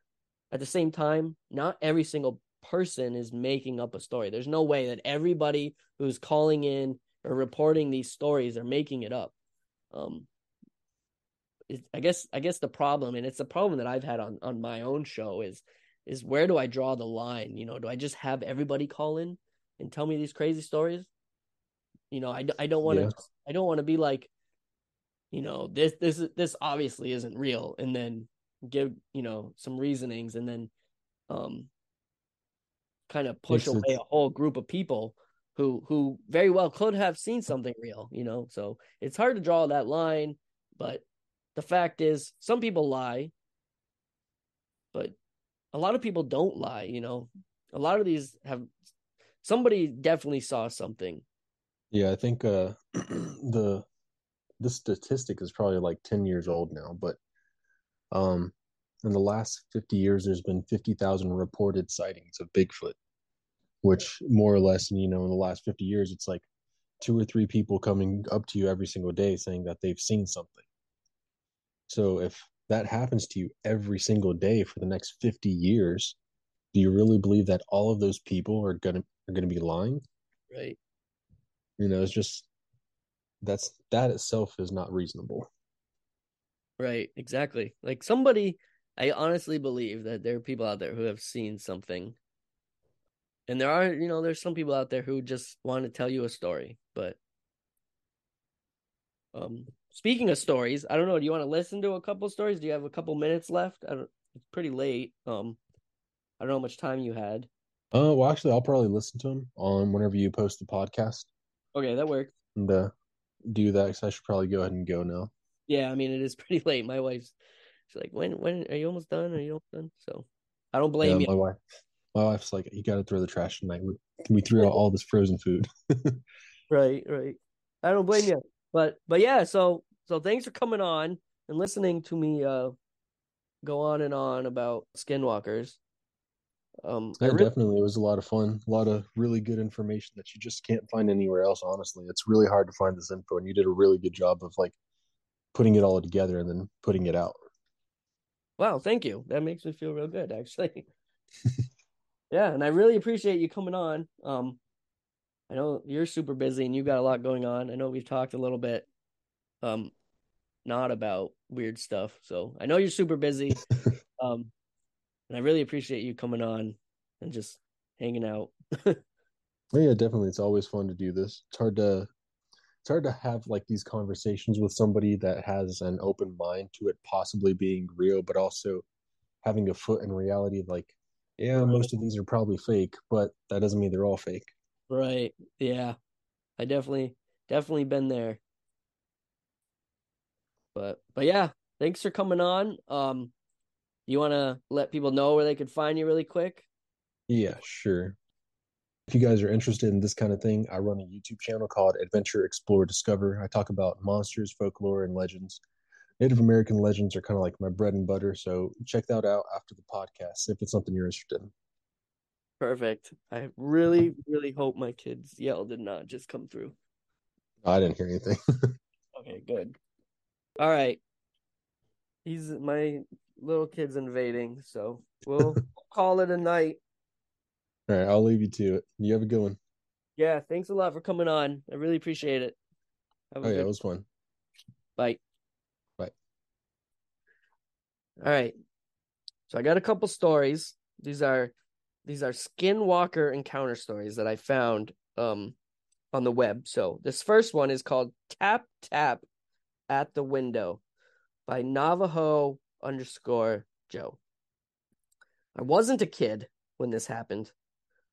at the same time, not every single person is making up a story. There's no way that everybody who's calling in or reporting these stories are making it up. Um, it, I guess I guess the problem, and it's a problem that I've had on on my own show, is is where do I draw the line? You know, do I just have everybody call in and tell me these crazy stories? You know, I, I don't want to yeah. I don't want to be like, you know, this this this obviously isn't real, and then give you know some reasonings, and then um kind of push away a whole group of people who who very well could have seen something real, you know. So it's hard to draw that line, but the fact is some people lie, but a lot of people don't lie, you know. A lot of these have somebody definitely saw something. Yeah, I think uh the this statistic is probably like 10 years old now, but um in the last 50 years there's been 50,000 reported sightings of Bigfoot which more or less, you know, in the last 50 years, it's like two or three people coming up to you every single day saying that they've seen something. So if that happens to you every single day for the next 50 years, do you really believe that all of those people are gonna are gonna be lying? Right. You know, it's just that's that itself is not reasonable. Right, exactly. Like somebody I honestly believe that there are people out there who have seen something. And there are you know there's some people out there who just want to tell you a story but um speaking of stories i don't know do you want to listen to a couple stories? Do you have a couple minutes left? I don't, it's pretty late um i don't know how much time you had. Uh well actually i'll probably listen to them on whenever you post the podcast. Okay that works. And uh do that because i should probably go ahead and go now yeah i mean it is pretty late my wife's she's like when when are you almost done are you almost done so i don't blame yeah, you my wife my wife's like, "You got to throw the trash tonight. Can we threw out all this frozen food?" right, right. I don't blame you, but but yeah. So so thanks for coming on and listening to me uh go on and on about skinwalkers. Um, yeah, really... definitely, it was a lot of fun. A lot of really good information that you just can't find anywhere else. Honestly, it's really hard to find this info, and you did a really good job of like putting it all together and then putting it out. Wow, thank you. That makes me feel real good, actually. Yeah, and I really appreciate you coming on. Um, I know you're super busy and you've got a lot going on. I know we've talked a little bit, um, not about weird stuff. So I know you're super busy. um, and I really appreciate you coming on and just hanging out. oh, yeah, definitely. It's always fun to do this. It's hard to it's hard to have like these conversations with somebody that has an open mind to it possibly being real, but also having a foot in reality. Like yeah, most of these are probably fake, but that doesn't mean they're all fake. Right. Yeah. I definitely definitely been there. But but yeah, thanks for coming on. Um you want to let people know where they could find you really quick? Yeah, sure. If you guys are interested in this kind of thing, I run a YouTube channel called Adventure Explore Discover. I talk about monsters, folklore, and legends. Native American legends are kind of like my bread and butter. So check that out after the podcast if it's something you're interested in. Perfect. I really, really hope my kids yell did not just come through. I didn't hear anything. okay, good. All right. He's my little kid's invading, so we'll call it a night. All right, I'll leave you to it. You have a good one. Yeah, thanks a lot for coming on. I really appreciate it. oh yeah, it was fun. Bye. Bye. All right. So I got a couple stories. These are these are skinwalker encounter stories that I found um on the web. So this first one is called Tap Tap at the Window by Navajo underscore Joe. I wasn't a kid when this happened.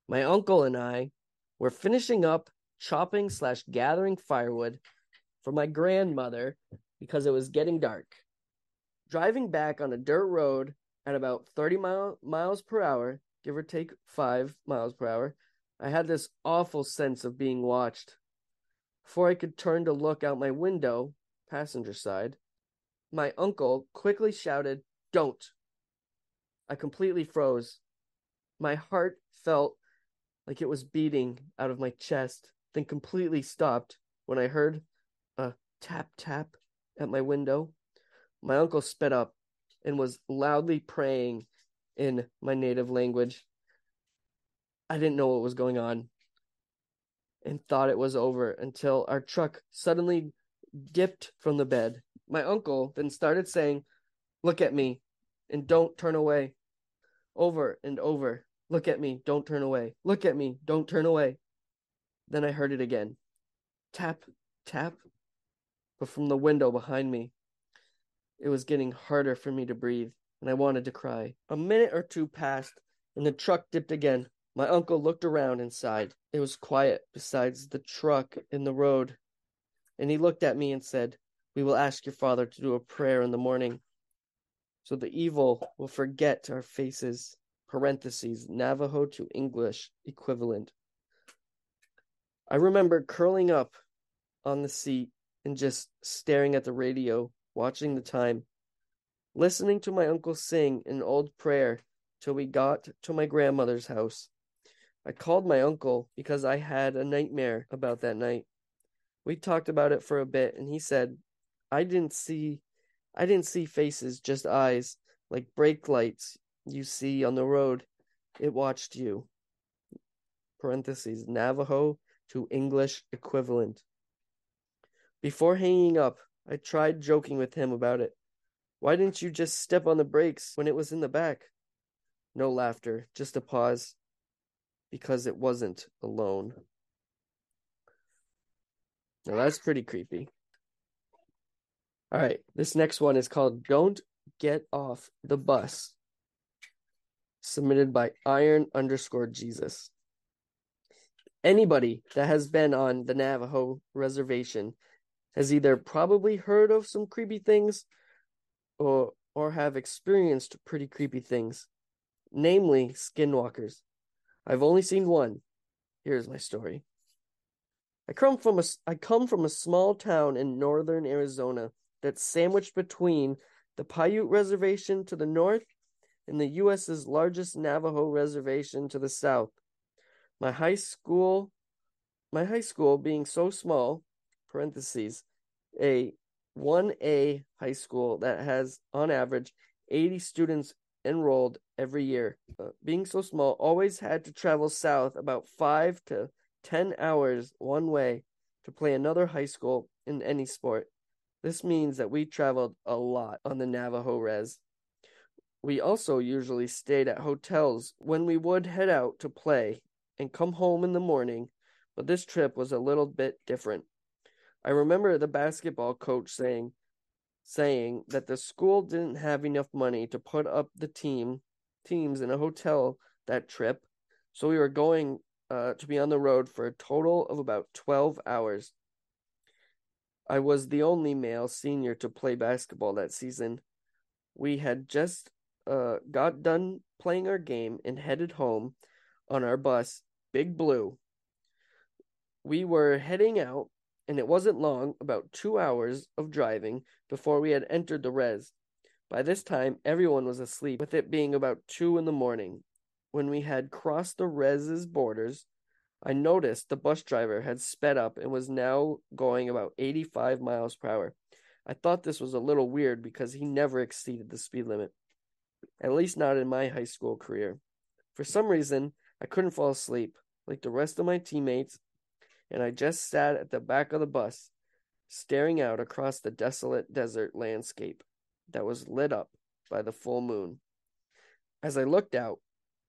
My uncle and I were finishing up chopping slash gathering firewood for my grandmother because it was getting dark driving back on a dirt road at about 30 mile, miles per hour, give or take five miles per hour, I had this awful sense of being watched. Before I could turn to look out my window, passenger side, my uncle quickly shouted, Don't! I completely froze. My heart felt like it was beating out of my chest, then completely stopped when I heard a tap tap at my window. My uncle sped up and was loudly praying in my native language. I didn't know what was going on and thought it was over until our truck suddenly dipped from the bed. My uncle then started saying, Look at me and don't turn away. Over and over. Look at me, don't turn away. Look at me, don't turn away. Then I heard it again. Tap, tap. But from the window behind me, it was getting harder for me to breathe, and I wanted to cry. A minute or two passed, and the truck dipped again. My uncle looked around and. It was quiet besides the truck in the road. And he looked at me and said, We will ask your father to do a prayer in the morning. So the evil will forget our faces. Parentheses, Navajo to English equivalent. I remember curling up on the seat and just staring at the radio, watching the time, listening to my uncle sing an old prayer till we got to my grandmother's house. I called my uncle because I had a nightmare about that night. We talked about it for a bit and he said, I didn't see I didn't see faces, just eyes, like brake lights you see on the road. It watched you. Parentheses Navajo to English equivalent. Before hanging up, I tried joking with him about it. Why didn't you just step on the brakes when it was in the back? No laughter, just a pause. Because it wasn't alone. Now that's pretty creepy. All right, this next one is called Don't Get Off the Bus. Submitted by Iron underscore Jesus. Anybody that has been on the Navajo reservation has either probably heard of some creepy things or or have experienced pretty creepy things, namely skinwalkers. I've only seen one. Here's my story. I come from a I come from a small town in northern Arizona that's sandwiched between the Paiute Reservation to the north and the U.S.'s largest Navajo reservation to the south. My high school, my high school being so small, parentheses, a 1A high school that has on average 80 students enrolled every year. Uh, being so small, always had to travel south about 5 to 10 hours one way to play another high school in any sport. This means that we traveled a lot on the Navajo Res. We also usually stayed at hotels when we would head out to play and come home in the morning, but this trip was a little bit different. I remember the basketball coach saying saying that the school didn't have enough money to put up the team teams in a hotel that trip, so we were going uh, to be on the road for a total of about 12 hours. I was the only male senior to play basketball that season. We had just uh, got done playing our game and headed home on our bus, Big Blue. We were heading out, and it wasn't long, about two hours of driving, before we had entered the res. By this time, everyone was asleep, with it being about two in the morning. When we had crossed the res's borders, I noticed the bus driver had sped up and was now going about 85 miles per hour. I thought this was a little weird because he never exceeded the speed limit, at least not in my high school career. For some reason, I couldn't fall asleep like the rest of my teammates, and I just sat at the back of the bus, staring out across the desolate desert landscape that was lit up by the full moon. As I looked out,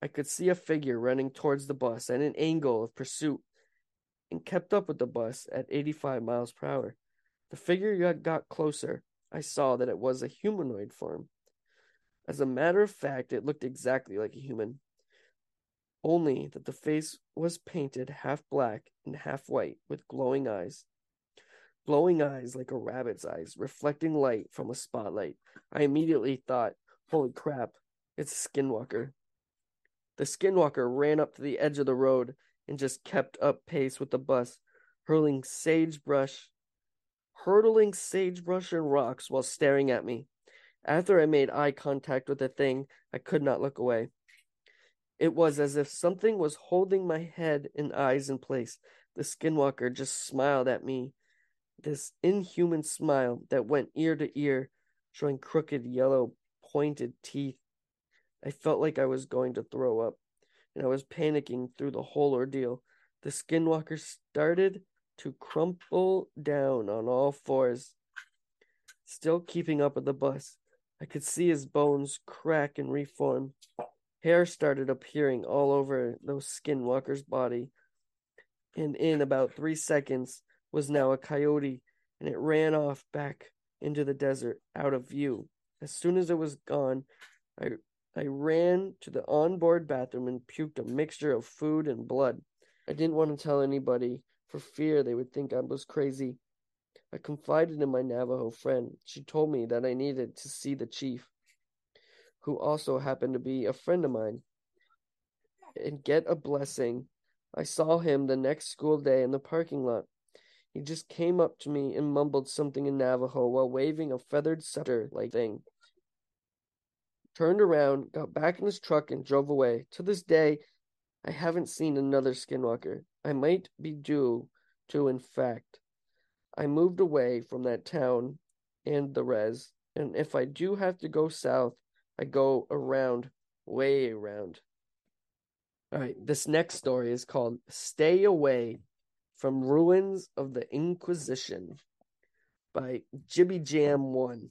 I could see a figure running towards the bus at an angle of pursuit and kept up with the bus at 85 miles per hour. The figure got closer. I saw that it was a humanoid form. As a matter of fact, it looked exactly like a human, only that the face was painted half black and half white with glowing eyes. Glowing eyes like a rabbit's eyes, reflecting light from a spotlight. I immediately thought, holy crap, it's a skinwalker. The skinwalker ran up to the edge of the road and just kept up pace with the bus, hurling sagebrush, hurtling sagebrush and rocks while staring at me. After I made eye contact with the thing, I could not look away. It was as if something was holding my head and eyes in place. The skinwalker just smiled at me, this inhuman smile that went ear to ear, showing crooked yellow pointed teeth I felt like I was going to throw up, and I was panicking through the whole ordeal. The skinwalker started to crumple down on all fours, still keeping up with the bus. I could see his bones crack and reform. Hair started appearing all over the skinwalker's body, and in about three seconds was now a coyote, and it ran off back into the desert out of view. As soon as it was gone, I I ran to the onboard bathroom and puked a mixture of food and blood. I didn't want to tell anybody for fear they would think I was crazy. I confided in my Navajo friend. She told me that I needed to see the chief, who also happened to be a friend of mine, and get a blessing. I saw him the next school day in the parking lot. He just came up to me and mumbled something in Navajo while waving a feathered scepter like thing. Turned around, got back in his truck, and drove away. To this day, I haven't seen another skinwalker. I might be due to, in fact. I moved away from that town and the res, and if I do have to go south, I go around, way around. All right, this next story is called Stay Away from Ruins of the Inquisition by Jibby Jam 1.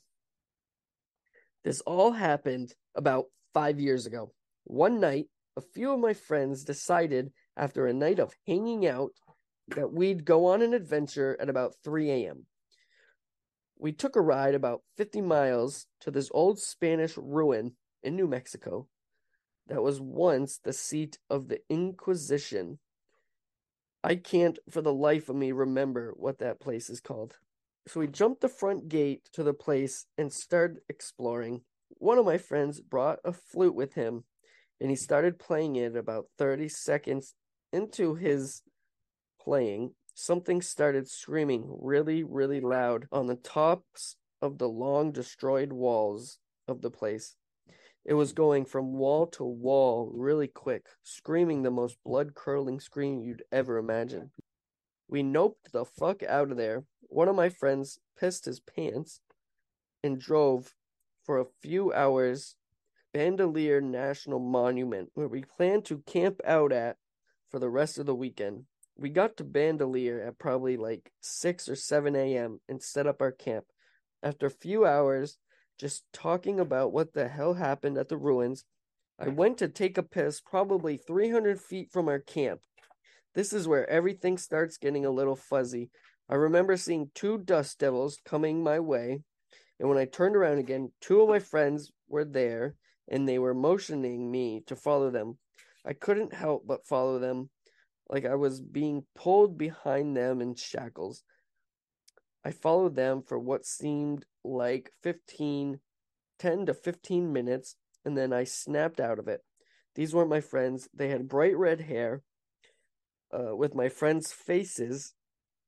This all happened about five years ago. One night, a few of my friends decided after a night of hanging out that we'd go on an adventure at about 3 a.m. We took a ride about 50 miles to this old Spanish ruin in New Mexico that was once the seat of the Inquisition. I can't for the life of me remember what that place is called. So we jumped the front gate to the place and started exploring. One of my friends brought a flute with him and he started playing it about 30 seconds into his playing. Something started screaming really, really loud on the tops of the long destroyed walls of the place. It was going from wall to wall really quick, screaming the most blood curdling scream you'd ever imagine. We noped the fuck out of there. One of my friends pissed his pants and drove for a few hours Bandelier National Monument, where we planned to camp out at for the rest of the weekend. We got to Bandelier at probably like 6 or 7 a.m. and set up our camp. After a few hours, just talking about what the hell happened at the ruins, I went to take a piss probably 300 feet from our camp. This is where everything starts getting a little fuzzy. I remember seeing two dust devils coming my way, and when I turned around again, two of my friends were there and they were motioning me to follow them. I couldn't help but follow them, like I was being pulled behind them in shackles. I followed them for what seemed like 15, 10 to 15 minutes, and then I snapped out of it. These weren't my friends. They had bright red hair, uh, with my friends' faces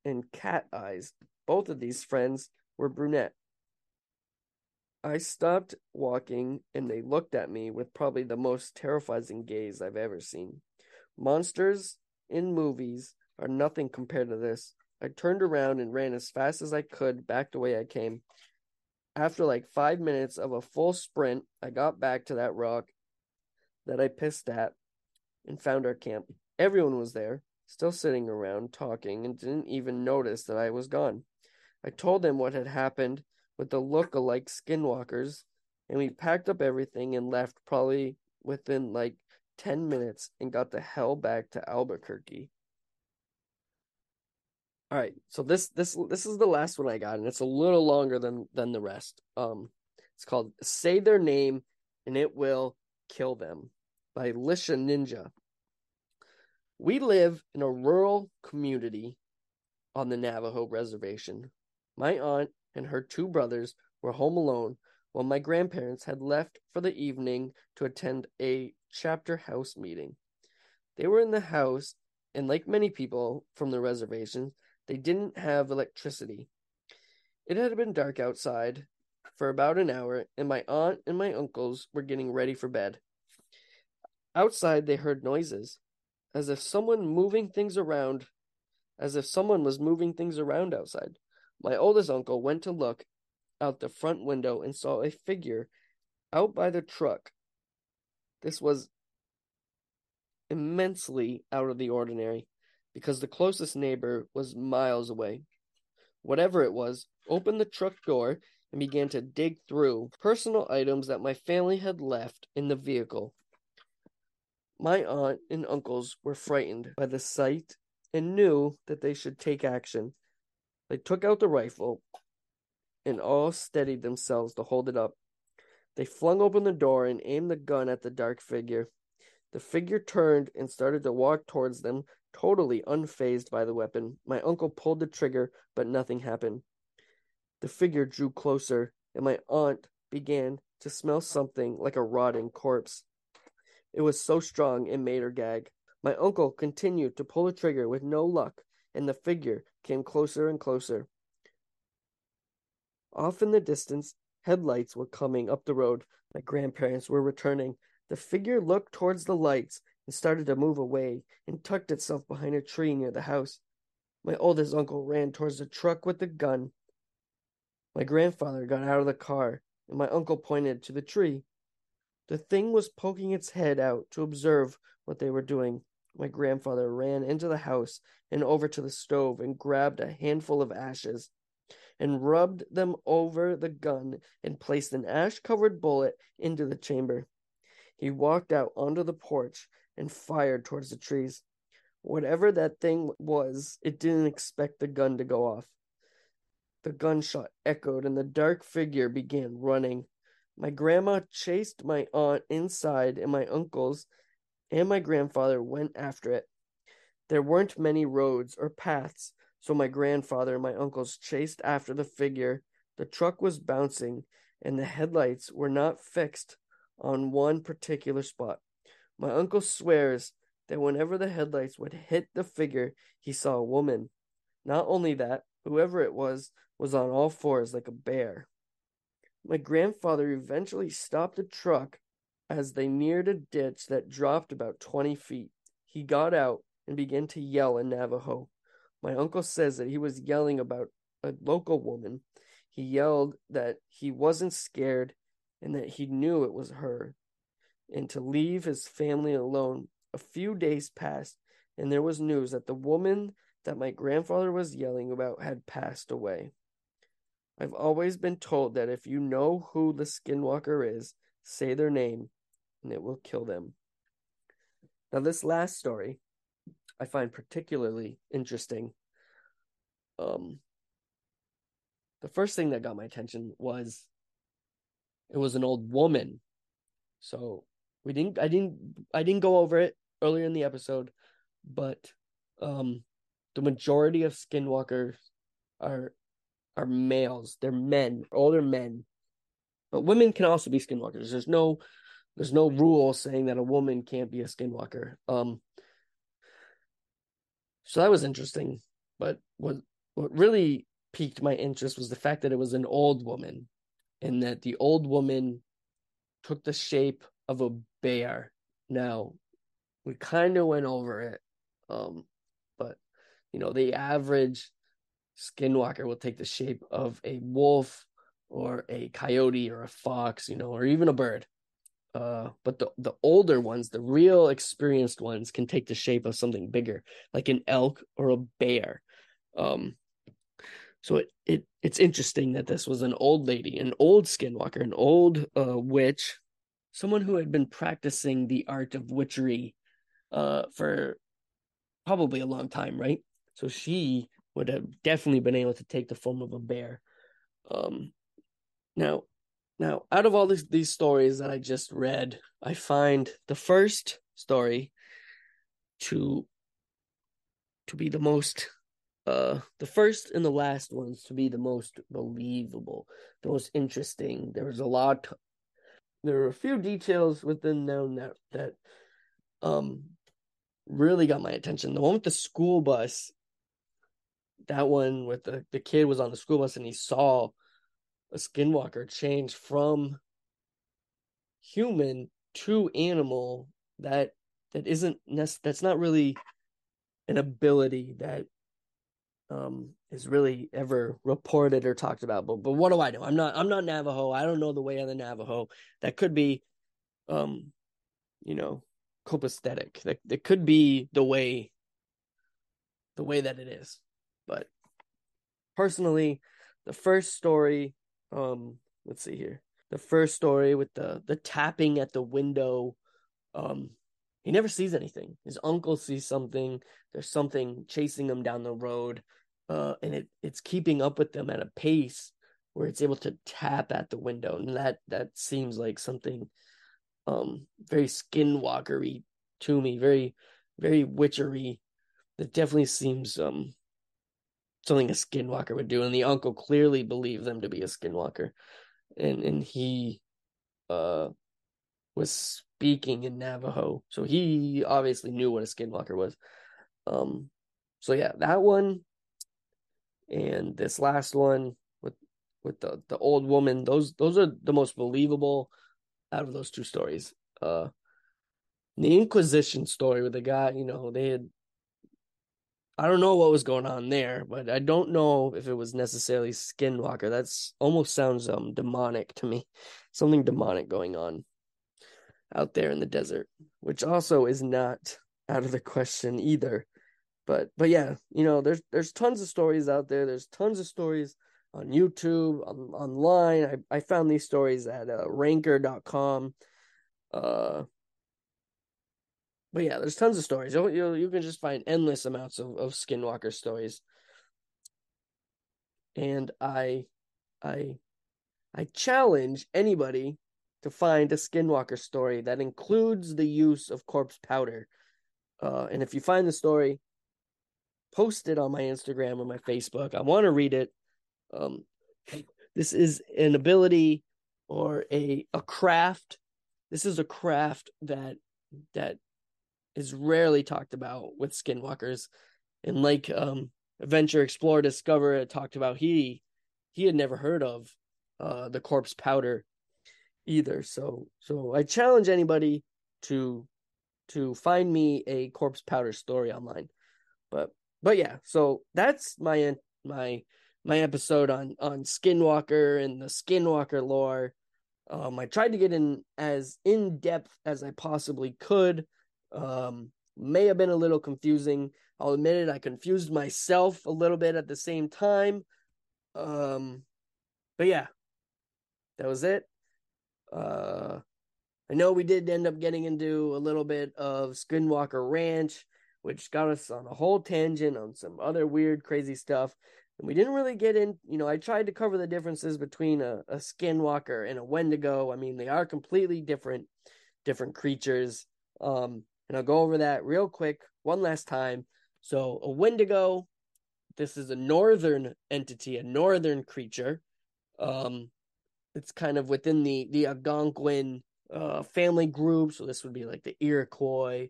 and cat eyes. Both of these friends were brunette. I stopped walking and they looked at me with probably the most terrifying gaze I've ever seen. Monsters in movies are nothing compared to this. I turned around and ran as fast as I could back the way I came. After like five minutes of a full sprint, I got back to that rock that I pissed at and found our camp. Everyone was there, still sitting around talking, and didn't even notice that I was gone. I told them what had happened with the look-alike skinwalkers, and we packed up everything and left probably within like 10 minutes and got the hell back to Albuquerque. All right, so this this this is the last one I got, and it's a little longer than than the rest. Um, it's called "Say Their Name and It Will Kill Them" by Lisha Ninja. We live in a rural community on the Navajo reservation. My aunt and her two brothers were home alone while my grandparents had left for the evening to attend a chapter house meeting. They were in the house, and like many people from the reservation, they didn't have electricity. It had been dark outside for about an hour, and my aunt and my uncles were getting ready for bed. Outside, they heard noises, as if someone moving things around, as if someone was moving things around outside. My oldest uncle went to look out the front window and saw a figure out by the truck This was immensely out of the ordinary because the closest neighbor was miles away. Whatever it was, opened the truck door and began to dig through personal items that my family had left in the vehicle. My aunt and uncles were frightened by the sight and knew that they should take action. They took out the rifle and all steadied themselves to hold it up. They flung open the door and aimed the gun at the dark figure. The figure turned and started to walk towards them, totally unfazed by the weapon. My uncle pulled the trigger, but nothing happened. The figure drew closer, and my aunt began to smell something like a rotting corpse. It was so strong it made her gag. My uncle continued to pull the trigger with no luck, and the figure came closer and closer. Off in the distance, headlights were coming up the road. My grandparents were returning. The figure looked towards the lights and started to move away and tucked itself behind a tree near the house. My oldest uncle ran towards the truck with the gun. My grandfather got out of the car, and my uncle pointed to the tree. The thing was poking its head out to observe what they were doing. My grandfather ran into the house and over to the stove and grabbed a handful of ashes and rubbed them over the gun and placed an ash covered bullet into the chamber. He walked out onto the porch and fired towards the trees. Whatever that thing was, it didn't expect the gun to go off. The gunshot echoed and the dark figure began running. My grandma chased my aunt inside, and my uncles and my grandfather went after it. There weren't many roads or paths, so my grandfather and my uncles chased after the figure. The truck was bouncing, and the headlights were not fixed on one particular spot. My uncle swears that whenever the headlights would hit the figure, he saw a woman. Not only that, whoever it was was on all fours like a bear. My grandfather eventually stopped the truck as they neared a ditch that dropped about 20 feet. He got out and began to yell in Navajo. My uncle says that he was yelling about a local woman. He yelled that he wasn't scared and that he knew it was her, and to leave his family alone. A few days passed, and there was news that the woman that my grandfather was yelling about had passed away. I've always been told that if you know who the skinwalker is, say their name and it will kill them. Now, this last story I find particularly interesting. Um, the first thing that got my attention was it was an old woman. So we didn't I didn't I didn't go over it earlier in the episode, but um the majority of skinwalkers are are males. They're men, older men. But women can also be skinwalkers. There's no there's no rule saying that a woman can't be a skinwalker. Um so that was interesting. But what what really piqued my interest was the fact that it was an old woman and that the old woman took the shape of a bear. Now, we kind of went over it. Um, but you know, the average skinwalker will take the shape of a wolf or a coyote or a fox, you know, or even a bird. Uh, but the the older ones, the real experienced ones, can take the shape of something bigger, like an elk or a bear. Um, so it, it it's interesting that this was an old lady, an old skinwalker, an old uh, witch, someone who had been practicing the art of witchery uh, for probably a long time, right? So she would have definitely been able to take the form of a bear. Um, now, now, out of all these, these stories that I just read, I find the first story to to be the most uh the first and the last ones to be the most believable, the most interesting. There was a lot there were a few details within them that that um really got my attention. The one with the school bus, that one with the, the kid was on the school bus and he saw a skinwalker change from human to animal that that isn't that's not really an ability that um is really ever reported or talked about but but what do i know i'm not i'm not navajo i don't know the way of the navajo that could be um you know, copacetic. That that could be the way the way that it is. But personally, the first story, um, let's see here. The first story with the the tapping at the window, um, he never sees anything. His uncle sees something. There's something chasing him down the road, uh, and it it's keeping up with them at a pace where it's able to tap at the window, and that that seems like something, um, very skinwalkery to me, very very witchery. It definitely seems um something a skinwalker would do, and the uncle clearly believed them to be a skinwalker, and and he uh was speaking in Navajo, so he obviously knew what a skinwalker was. Um, so yeah, that one, and this last one with with the the old woman. Those those are the most believable out of those two stories. Uh, the Inquisition story with the guy, you know, they had I don't know what was going on there, but I don't know if it was necessarily Skinwalker. That's almost sounds um demonic to me. Something demonic going on out there in the desert, which also is not out of the question either. But but yeah, you know, there's there's tons of stories out there. There's tons of stories on YouTube, on, online. I, I found these stories at uh, ranker.com. Uh but yeah, there's tons of stories. You you, you can just find endless amounts of, of Skinwalker stories. And I I I challenge anybody to find a Skinwalker story that includes the use of corpse powder. Uh, and if you find the story, post it on my Instagram or my Facebook. I want to read it. Um, this is an ability or a a craft. This is a craft that that is rarely talked about with skinwalkers. And like um Adventure Explore Discover talked about, he he had never heard of uh the corpse powder either. So so I challenge anybody to to find me a corpse powder story online. But but yeah, so that's my my my episode on on Skinwalker and the Skinwalker lore. Um, I tried to get in as in depth as I possibly could. Um, may have been a little confusing. I'll admit it. I confused myself a little bit at the same time. Um, but yeah, that was it. Uh, I know we did end up getting into a little bit of Skinwalker Ranch, which got us on a whole tangent on some other weird, crazy stuff. And we didn't really get in, you know, I tried to cover the differences between a, a skinwalker and a wendigo. I mean, they are completely different, different creatures. Um, and I'll go over that real quick one last time. So, a Wendigo, this is a northern entity, a northern creature. Um, it's kind of within the the Algonquin uh, family group. So this would be like the Iroquois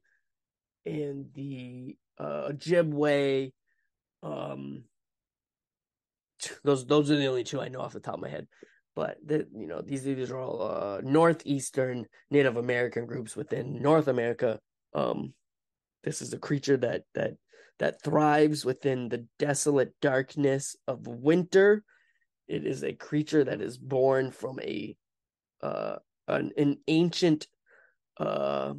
and the uh, Ojibwe. Um, those those are the only two I know off the top of my head. But the, you know these these are all uh, northeastern Native American groups within North America um, this is a creature that that that thrives within the desolate darkness of winter. It is a creature that is born from a uh, an, an ancient uh,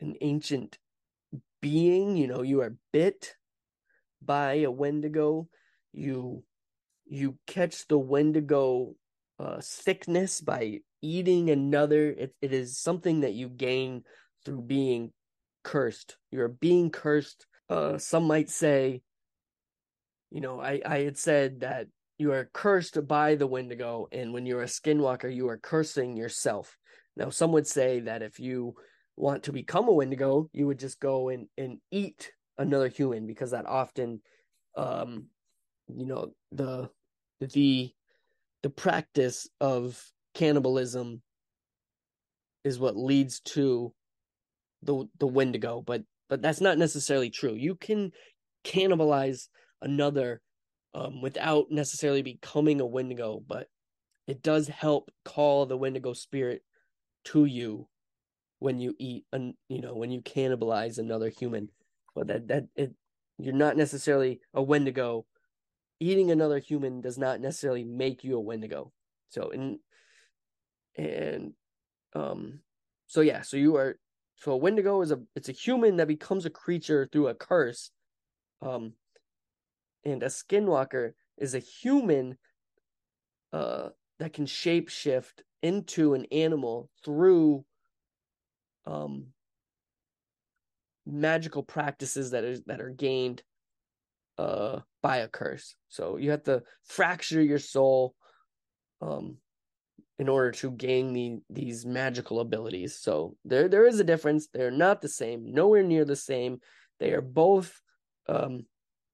an ancient being. You know, you are bit by a Wendigo. You you catch the Wendigo uh, sickness by eating another. It, it is something that you gain through being cursed. You're being cursed. Uh, some might say, you know, I, I had said that you are cursed by the Wendigo, and when you're a skinwalker, you are cursing yourself. Now, some would say that if you want to become a Wendigo, you would just go and, and eat another human because that often, um, you know, the the the practice of cannibalism is what leads to the the Wendigo, but but that's not necessarily true. You can cannibalize another um, without necessarily becoming a Wendigo, but it does help call the Wendigo spirit to you when you eat, an, you know, when you cannibalize another human. But that that it, you're not necessarily a Wendigo. Eating another human does not necessarily make you a Wendigo. So and and um so yeah, so you are so a Wendigo is a it's a human that becomes a creature through a curse. Um and a skinwalker is a human uh that can shapeshift into an animal through um magical practices that is that are gained uh by a curse. So you have to fracture your soul um in order to gain the these magical abilities. So there there is a difference. They're not the same, nowhere near the same. They are both um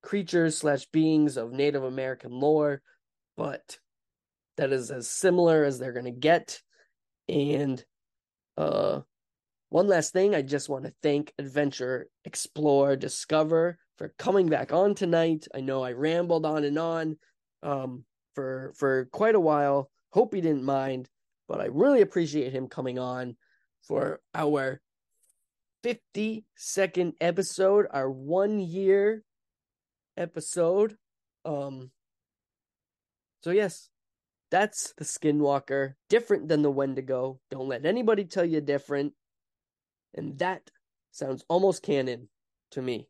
creatures slash beings of Native American lore, but that is as similar as they're gonna get. And uh one last thing, I just want to thank Adventure, Explore, Discover for coming back on tonight. I know I rambled on and on um, for for quite a while. Hope he didn't mind, but I really appreciate him coming on for our 52nd episode, our one year episode. Um, so yes, that's the Skinwalker, different than the Wendigo. Don't let anybody tell you different. And that sounds almost canon to me.